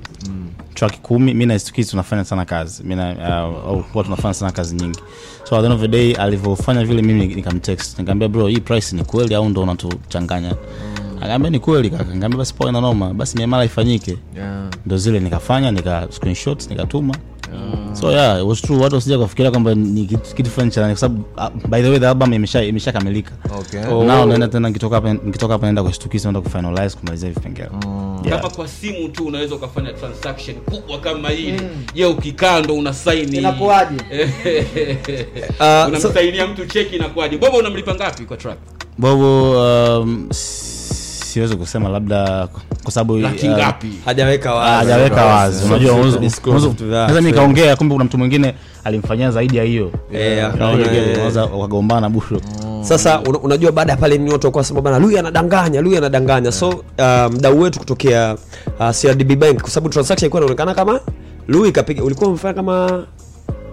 chuo kikuu mi na kids tunafanya sana kazi. Mimi uh, tunafanya sana kazi nyingi. So at the end of the day alivyofanya vile mimi nikamtext nikaambia bro hii price ni kweli au ndo unatuchanganya? mm akaambia ni kweli kaka. Nikamwambia basi poa na noma. Basi miamala ifanyike. Yeah. ndo zile nikafanya nika screenshots nikatuma. So yeah it was true. Watu wasija kufikiria kwamba ni kitu fulani cha kwa sababu uh, by the way the album imesha imeshakamilika. Okay. oh. nao naenda tena nikitoka hapa nikitoka hapa naenda kushtukisha naenda kufinalize kumalizia vipengele yeah. kama kwa simu tu unaweza ukafanya transaction kubwa kama hili je ukikaa ndo una Inakuwaje? [laughs] Ah, unamsainia mtu cheki inakuwaje? Bobo unamlipa ngapi kwa track? Bobo um, siwezi kusema labda kwa sababu ngapi? hajaweka ah, wazi. hajaweka wazi. unajua unaweza- mimi nikaongea kumbe kuna mtu mwingine alimfanyia zaidi ya hiyo. Unaona, yeah. unaweza wakagombana busho sasa unajua baada ya pale ni watu wakuwa sema bana lui anadanganya lui anadanganya. So uh, mdau wetu kutokea uh, CRDB bank kwa sababu transaction ilikuwa inaonekana kama lui kapiga ulikuwa umefanya kama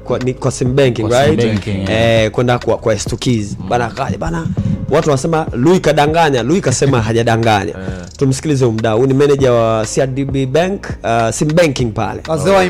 kwa, ni, kwa sim banking Kwa right? banking, eh, kwenda kwa, kwa Estukiz bana kaja bana watu wanasema lui kadanganya lui kasema hajadanganya. [laughs] Tumsikilize huyu mdau. Ni meneja wa CRDB bank uh, sim banking pale. Wazee wa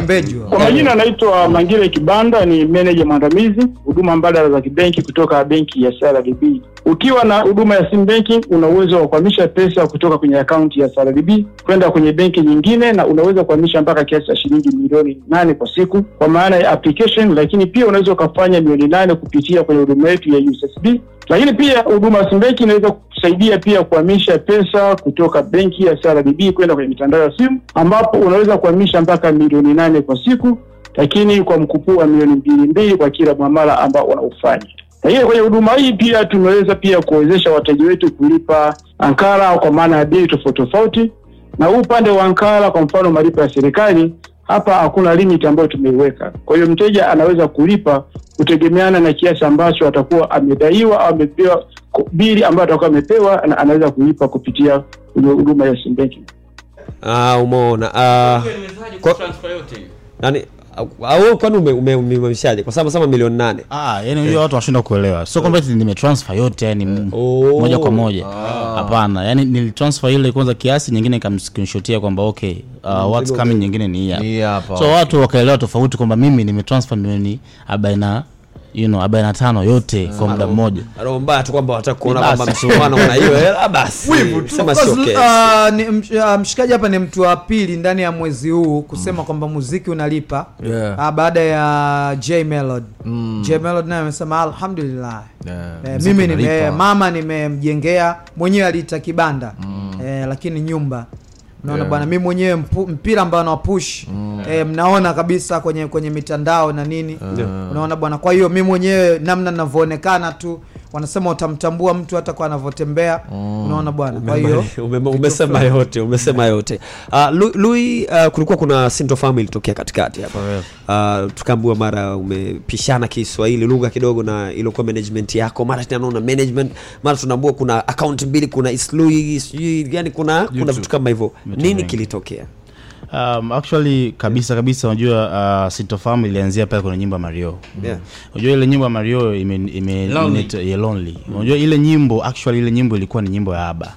Kwa majina anaitwa Mangile Kibanda, ni meneja mwandamizi huduma mbadala za kibenki kutoka benki ya CRDB. Ukiwa na huduma ya sim banking, una uwezo wa kuhamisha pesa kutoka kwenye akaunti ya CRDB kwenda kwenye benki nyingine, na unaweza kuhamisha mpaka kiasi cha shilingi milioni nane kwa siku kwa maana ya application, lakini pia unaweza ukafanya milioni nane kupitia kwenye huduma yetu ya USSB. Lakini pia huduma ya simbenki inaweza kusaidia pia kuhamisha pesa kutoka benki ya CRDB kwenda kwenye mitandao ya simu, ambapo unaweza kuhamisha mpaka milioni nane kwa siku lakini kwa mkupuo wa milioni mbili mbili kwa kila mwamala ambao unaufanya. Lakini kwenye huduma hii pia tumeweza pia kuwezesha wateja wetu kulipa ankara kwa maana ya bili tofauti tofauti, na huu upande wa ankara, kwa mfano malipo ya serikali, hapa hakuna limit ambayo tumeiweka. Kwa hiyo mteja anaweza kulipa kutegemeana na kiasi ambacho atakuwa amedaiwa au amepewa bili ambayo atakuwa amepewa, na anaweza kulipa kupitia kwenye huduma ya sim banking. Ah, umeona ah, kwa, nani au kwani ume- ume- kwa sababu sema milioni nane. Ah, yani unajua watu wanashindwa kuelewa. Sio kwamba eti nimetransfer yote yani moja kwa moja. Hapana yani nilitransfer ile kwanza kiasi nyingine nikamscreenshotia kwamba okay uh, what's coming nyingine ni hii hapa. So watu wakaelewa tofauti kwamba mimi nimetransfer milioni arobaini na you know, arobaini na tano yote kwa muda mmoja. roho mbaya tu kwamba wataka kuona kwamba msumano una hiyo hela basi. Sema sio kesi. uh, msh- uh, mshikaji hapa ni mtu wa pili ndani ya mwezi huu kusema kwamba muziki unalipa Yeah. uh, baada ya J Melod. J Melod naye amesema alhamdulillah. Yeah, eh, mimi nime, mama nimemjengea mwenyewe aliita kibanda. Eh, lakini nyumba naona Yeah. bwana mi mwenyewe mpira ambao nawapush mm. eh, mnaona kabisa kwenye kwenye mitandao na nini Yeah. unaona bwana kwa hiyo mi mwenyewe namna navyoonekana tu wanasema utamtambua mtu hata kwa anavyotembea. Unaona bwana kwa hiyo [laughs] Ume- ume- umesema yote umesema yote. Uh, lui uh, kulikuwa kuna sintofahamu ilitokea katikati hapa. Uh, tukaambiwa mara umepishana kiswahili lugha kidogo na iliokuwa management yako. Mara tena una management mara tunaambua kuna account mbili kuna islui sijui yani kuna kuna vitu kama hivyo. Nini kilitokea Um, actually kabisa kabisa unajua uh, sintofahamu ilianzia pale kwenye nyimbo ya Mario. Yeah. Unajua ile nyimbo ya Mario ime, ime Lonely. Unajua ile nyimbo actually ile nyimbo ilikuwa ni nyimbo ya Aba.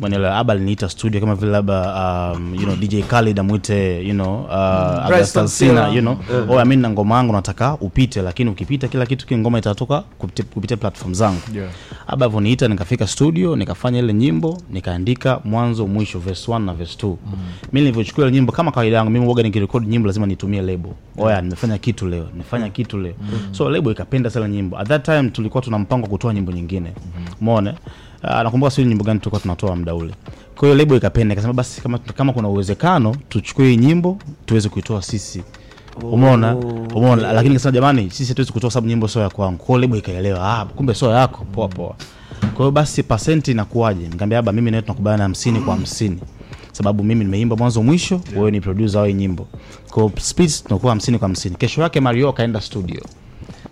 Maneno Aba aliniita studio kama vile labda um, you know DJ Khaled amwite you know uh, August Bryson Alsina Tiller. you know. Yeah. oh I mean na ngoma yangu nataka upite lakini ukipita kila kitu kile ngoma itatoka kupitia, kupitia platform zangu. Yeah. Aba alivyoniita nikafika studio nikafanya ile nyimbo nikaandika mwanzo mwisho verse 1 na verse 2 mm. mi nilivyochukua ile nyimbo kama kawaida yangu mimi huwaga nikirekodi nyimbo lazima nitumie lebo oya nimefanya kitu leo nimefanya kitu leo. So lebo ikapenda sana nyimbo. At that time tulikuwa tuna mpango wa kutoa nyimbo nyingine. Umeona? uh, nakumbuka sio nyimbo gani tulikuwa tunatoa muda ule. Kwa hiyo lebo ikapenda ikasema basi kama, kama kuna uwezekano tuchukue hii nyimbo tuweze kuitoa sisi. Umeona? Umeona? Lakini kasema jamani sisi hatuwezi kutoa sababu nyimbo sio ya kwangu. Kwa hiyo lebo ikaelewa ah kumbe sio yako. Poa poa. Kwa hiyo basi pasenti inakuwaje? Nikamwambia baba mimi nawe tunakubaliana hamsini kwa hamsini. Sababu mimi nimeimba mwanzo mwisho wewe ni producer wa nyimbo. Kwa hiyo tunakuwa hamsini kwa hamsini. Kesho yake mario akaenda studio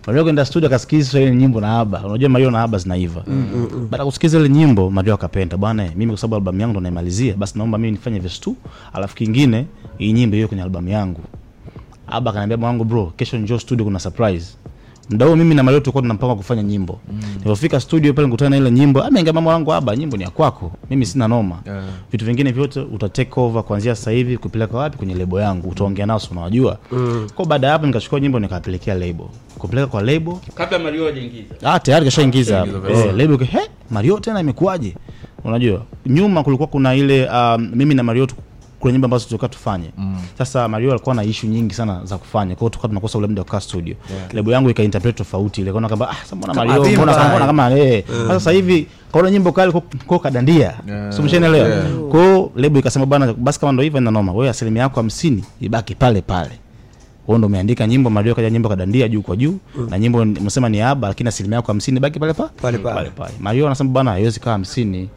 mario kwenda studio akasikiza ile nyimbo na aba unajua mario na aba zinaiva. Mm, mm, mm. baada kusikiza ile nyimbo mario akapenda bwana mimi kwa sababu albamu yangu ndo naimalizia basi naomba mimi nifanye verse 2 alafu kingine hii nyimbo hiyo kwenye albamu yangu. Aba akaniambia mwanangu bro kesho njoo studio kuna surprise huo mimi na Mario tulikuwa tunapanga kufanya nyimbo. Mm. nilipofika studio pale nikutana na ile nyimbo ameingia wangu aba nyimbo ni ya kwako mimi sina noma. Yeah. vitu vingine vyote uta take over kuanzia sasa hivi kupeleka wapi? Kwenye lebo yangu utaongea nao si unajua Mm. kwa baada ya hapo nikachukua nyimbo nikapelekea lebo kupeleka kwa lebo kabla mario hajaingiza. Ah tayari kashaingiza Kashaingiza eh, lebo he Mario tena imekuaje? unajua nyuma kulikuwa kuna ile um, mimi na Mario kuna nyimbo ambazo tulikuwa tufanye mm. sasa Mario alikuwa na issue nyingi sana za kufanya kwa hiyo tulikuwa tunakosa ule muda wa kukaa studio Yeah. lebo yangu ikainterpret tofauti ile kaona kwamba ah sasa mbona Kama Mario mbona kama kama eh Mm. sasa hivi kaona nyimbo kali kwa- kadandia Yeah. mshaelewa Yeah. kwa hiyo lebo ikasema bwana basi kama ndio hivyo ina noma wewe asilimia yako 50 ibaki pale pale wewe ndo umeandika nyimbo Mario kaja nyimbo kadandia juu kwa juu Mm. na nyimbo msema ni aba lakini asilimia yako 50 ibaki pale pa Pale pale. pale pale Mario anasema bwana haiwezi kaa 50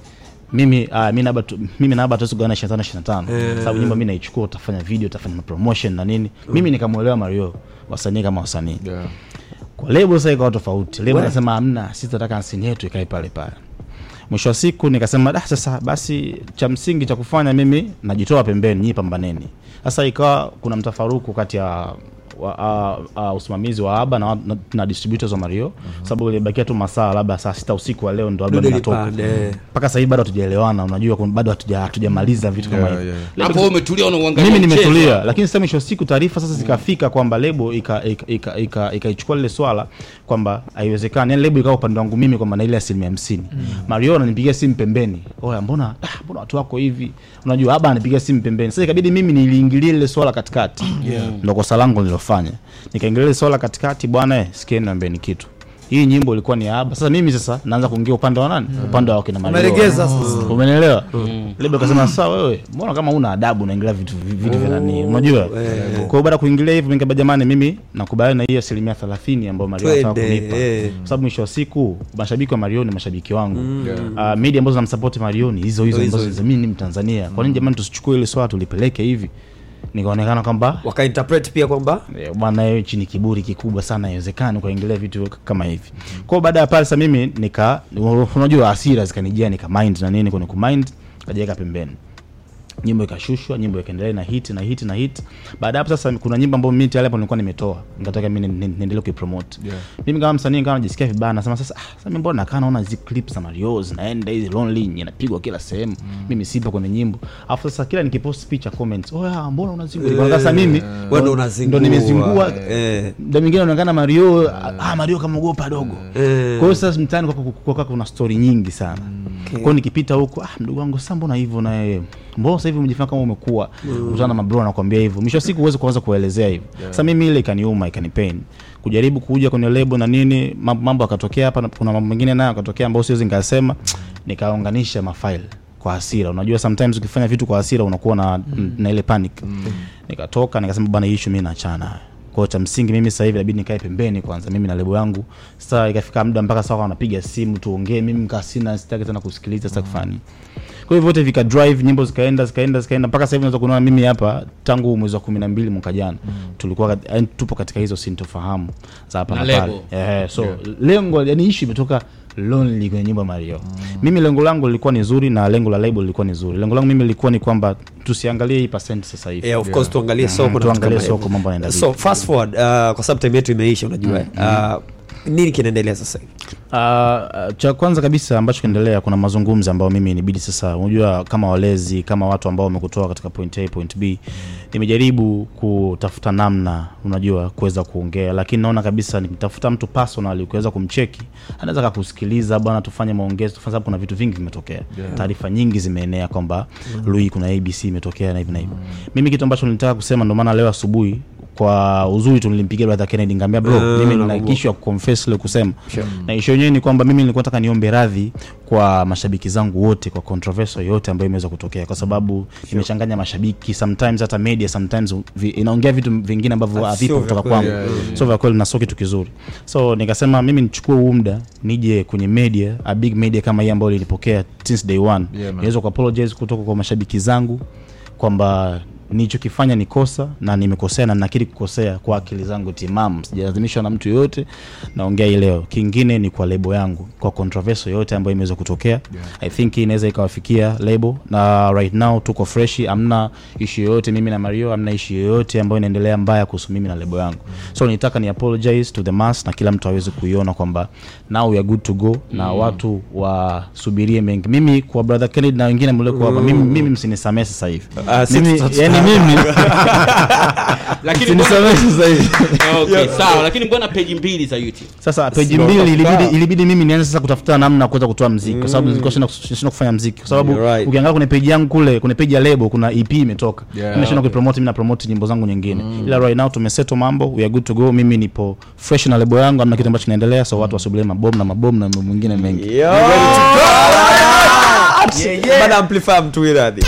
mimi uh, mimi naba tu- mimi na aba tuwezi kugawana 25 25 Eh. sababu nyimbo mimi naichukua utafanya video utafanya promotion na nini. Mimi nikamwelewa Mario wasanii kama wasanii. Yeah. kwa lebo sasa ikawa tofauti. Lebo nasema hamna sisi tunataka nsini yetu ikae pale pale. Mwisho wa siku nikasema da sasa basi cha msingi cha kufanya mimi najitoa pembeni nyii pambaneni. Sasa ikawa kuna mtafaruku kati ya wa, uh, uh, usimamizi wa aba na, na, na distributors wa mario uh-huh. sababu ilibakia tu masaa labda saa sita usiku wa leo ndo album inatoka mpaka sasa hivi bado hatujaelewana unajua bado hatuja- hatujamaliza vitu kama. Lebo- Hapo umetulia unaangalia, mimi nimetulia lakini sasa mwisho siku taarifa sasa zikafika kwamba lebo ikaichukua ika, ika, ika, ikaichukua lile swala kwamba haiwezekani. Yani lebo ikawa upande wangu mimi kwamba na ile asilimia hamsini. Mario ananipigia simu pembeni. Oya mbona ah, mbona watu wako hivi? Unajua aba anipigia simu pembeni. Sasa ikabidi mimi niliingilia ile swala katikati. Yeah. ndo kosa langu nilofanya nikaingilia ile swala katikati bwana eh, sikieni niambieni kitu hii nyimbo ilikuwa ni haba. sasa mimi sasa naanza kuingia upande wa nani? Upande wa kina Mario. Umelegeza sasa. Mm. umenielewa lebo akasema sawa wewe mbona kama una adabu unaingilia vitu vitu vya nani? Unajua? kwa hiyo baada ya kuingilia hivyo nikaba jamani mimi nakubaliana na hiyo asilimia 30 ambayo Mario anataka kunipa. eh. kwa sababu mwisho wa siku mashabiki wa Mario ni mashabiki wangu. Mm. uh, media ambazo zinamsupport Mario ni hizo hizo Hizo ambazo mimi ni Mtanzania. Kwa nini jamani tusichukue ile swala tulipeleke hivi nikaonekana kwamba wakainterpret pia kwamba Eh, bwana wewe chini kiburi kikubwa sana haiwezekani ukaingilia vitu kama hivi. Kwa hiyo baada ya pale sasa mimi nika unajua hasira zikanijia nika mind na nini kwenye kumind kajiweka pembeni nyimbo ikashushwa nyimbo ikaendelea na hit na hit na hit. Baada hapo sasa kuna nyimbo ambayo mimi tayari hapo nilikuwa nimetoa. Nikataka mimi ni- ni- niendelee kuipromote. Yeah. mimi kama msanii kama najisikia vibaya nasema sasa ah, sasa mimi mbona nakaa naona hizi clips za Mario zinaenda hizi lonely inapigwa kila sehemu. Mimi sipo kwenye nyimbo. Alafu sasa kila nikipost picha comments oh yeah, mbona unazingua? Eh, sasa mimi wewe ndo unazingua. ndo nimezingua. Eh. ndo mwingine anaonekana Mario ah Mario kamogopa dogo. Eh. kwa hiyo sasa mtaani kwa, kwa, kwa kuna story nyingi sana Okay. Kwao nikipita huko ah mdogo wangu sasa mbona hivyo na yeye? Mbona sasa hivi umejifanya kama umekuwa Mm. Utana mabro anakuambia hivyo. Mwisho wa siku huwezi kuanza kuelezea hivyo. Sasa mimi ile ikaniuma ikanipain kujaribu kuja kwenye lebo na nini mambo yakatokea hapa kuna mambo mengine nayo yakatokea ambayo siwezi nikasema nikaunganisha mafaili kwa hasira. Unajua sometimes ukifanya vitu kwa hasira unakuwa na, na ile panic. Nikatoka nikasema bana, issue mimi naachana kwa cha msingi mimi sasa hivi inabidi nikae pembeni kwanza. Mimi na lebo yangu. Sasa ikafika muda mpaka sasa wanapiga simu tuongee. Mimi nikaa sina sitaki tena kusikiliza sasa kufani. kwa hivyo vyote vika drive nyimbo zikaenda zikaenda zikaenda. Mpaka sasa hivi unaweza kuona mimi hapa tangu mwezi wa 12 mwaka jana. Tulikuwa kat- yaani tupo katika hizo sintofahamu za hapa Na pale. eh so lengo yani issue imetoka lonely kwenye nyimbo Mario. Mario mimi lengo langu lilikuwa ni zuri na lengo la label lilikuwa ni zuri. Lengo langu mimi lilikuwa ni kwamba tusiangalie hii percent sasa hivi. Yeah, of course tuangalie Mhm, soko na vitu tuangalie soko mambo yanaenda so fast forward uh, kwa sababu time yetu imeisha unajua. Uh, nini kinaendelea sasa hivi? Uh, cha kwanza kabisa ambacho kinaendelea kuna mazungumzo ambayo mimi nibidi sasa unajua kama walezi kama watu ambao wamekutoa katika point A point B nimejaribu kutafuta namna unajua kuweza kuongea. Lakini naona kabisa nikitafuta mtu personal kuweza kumcheki anaweza kakusikiliza bwana tufanye maongezi tufanye sababu kuna vitu vingi vimetokea. Yeah. taarifa nyingi zimeenea kwamba Lui kuna ABC imetokea na hivi na hivi. Mimi kitu ambacho nilitaka kusema ndio maana leo asubuhi kwa uzuri tu nilimpigia brother Kennedy ngambia bro Eh, mimi nina issue ya kuconfess leo kusema. Sure. na issue yenyewe ni kwamba mimi nilikuwa nataka niombe radhi kwa mashabiki zangu wote kwa controversy yote ambayo imeweza kutokea kwa sababu nimechanganya mashabiki sometimes hata media sometimes vi, inaongea vitu vingine ambavyo Ah, havipo kutoka kwangu. Yeah, yeah, so vya kweli na sio kitu kizuri. So nikasema mimi nichukue huu muda nije kwenye media a big media kama hii ambayo ilinipokea since day one. Yeah, man. ku apologize kutoka kwa mashabiki zangu kwamba nilichokifanya ni kosa na nimekosea na nakiri kukosea kwa akili zangu timamu. Sijalazimishwa na mtu yoyote naongea hii leo. Kingine ni kwa lebo yangu kwa controversy yoyote ambayo imeweza kutokea. Yeah. i think inaweza ikawafikia lebo. Na right now tuko freshi amna ishu yoyote. Mimi na mario amna ishu yoyote ambayo inaendelea mbaya kuhusu mimi na lebo yangu. So nitaka ni apologize to the mass na kila mtu aweze kuiona kwamba now we are good to go na Mm. watu wasubirie mengi. Mimi kwa brother Kennedy na wengine mlioko hapa mimi, mimi msinisamee sasa hivi. Uh, mimi tuta- yani mimi. [laughs] Lakini mbona- sasa hivi. Okay sawa lakini mbona peji mbili za youtube? Sasa peji mbili ilibidi, ilibidi mimi nianze sasa kutafuta namna kuweza kutoa mziki kwa sababu Mm. nilikuwa sina sina kufanya mziki kwa sababu right. ukiangalia kwenye peji yangu kule kwenye peji ya lebo kuna EP imetoka. Yeah, mimi okay. kuipromote mimi na promote nyimbo zangu nyingine. Ila right now tumesettle mambo we are good to go mimi nipo fresh na lebo yangu amna kitu ambacho kinaendelea so watu wasubirie mabomu na mabomu na mambo mengine mengi. Yo! Bana amplify mtu iradhi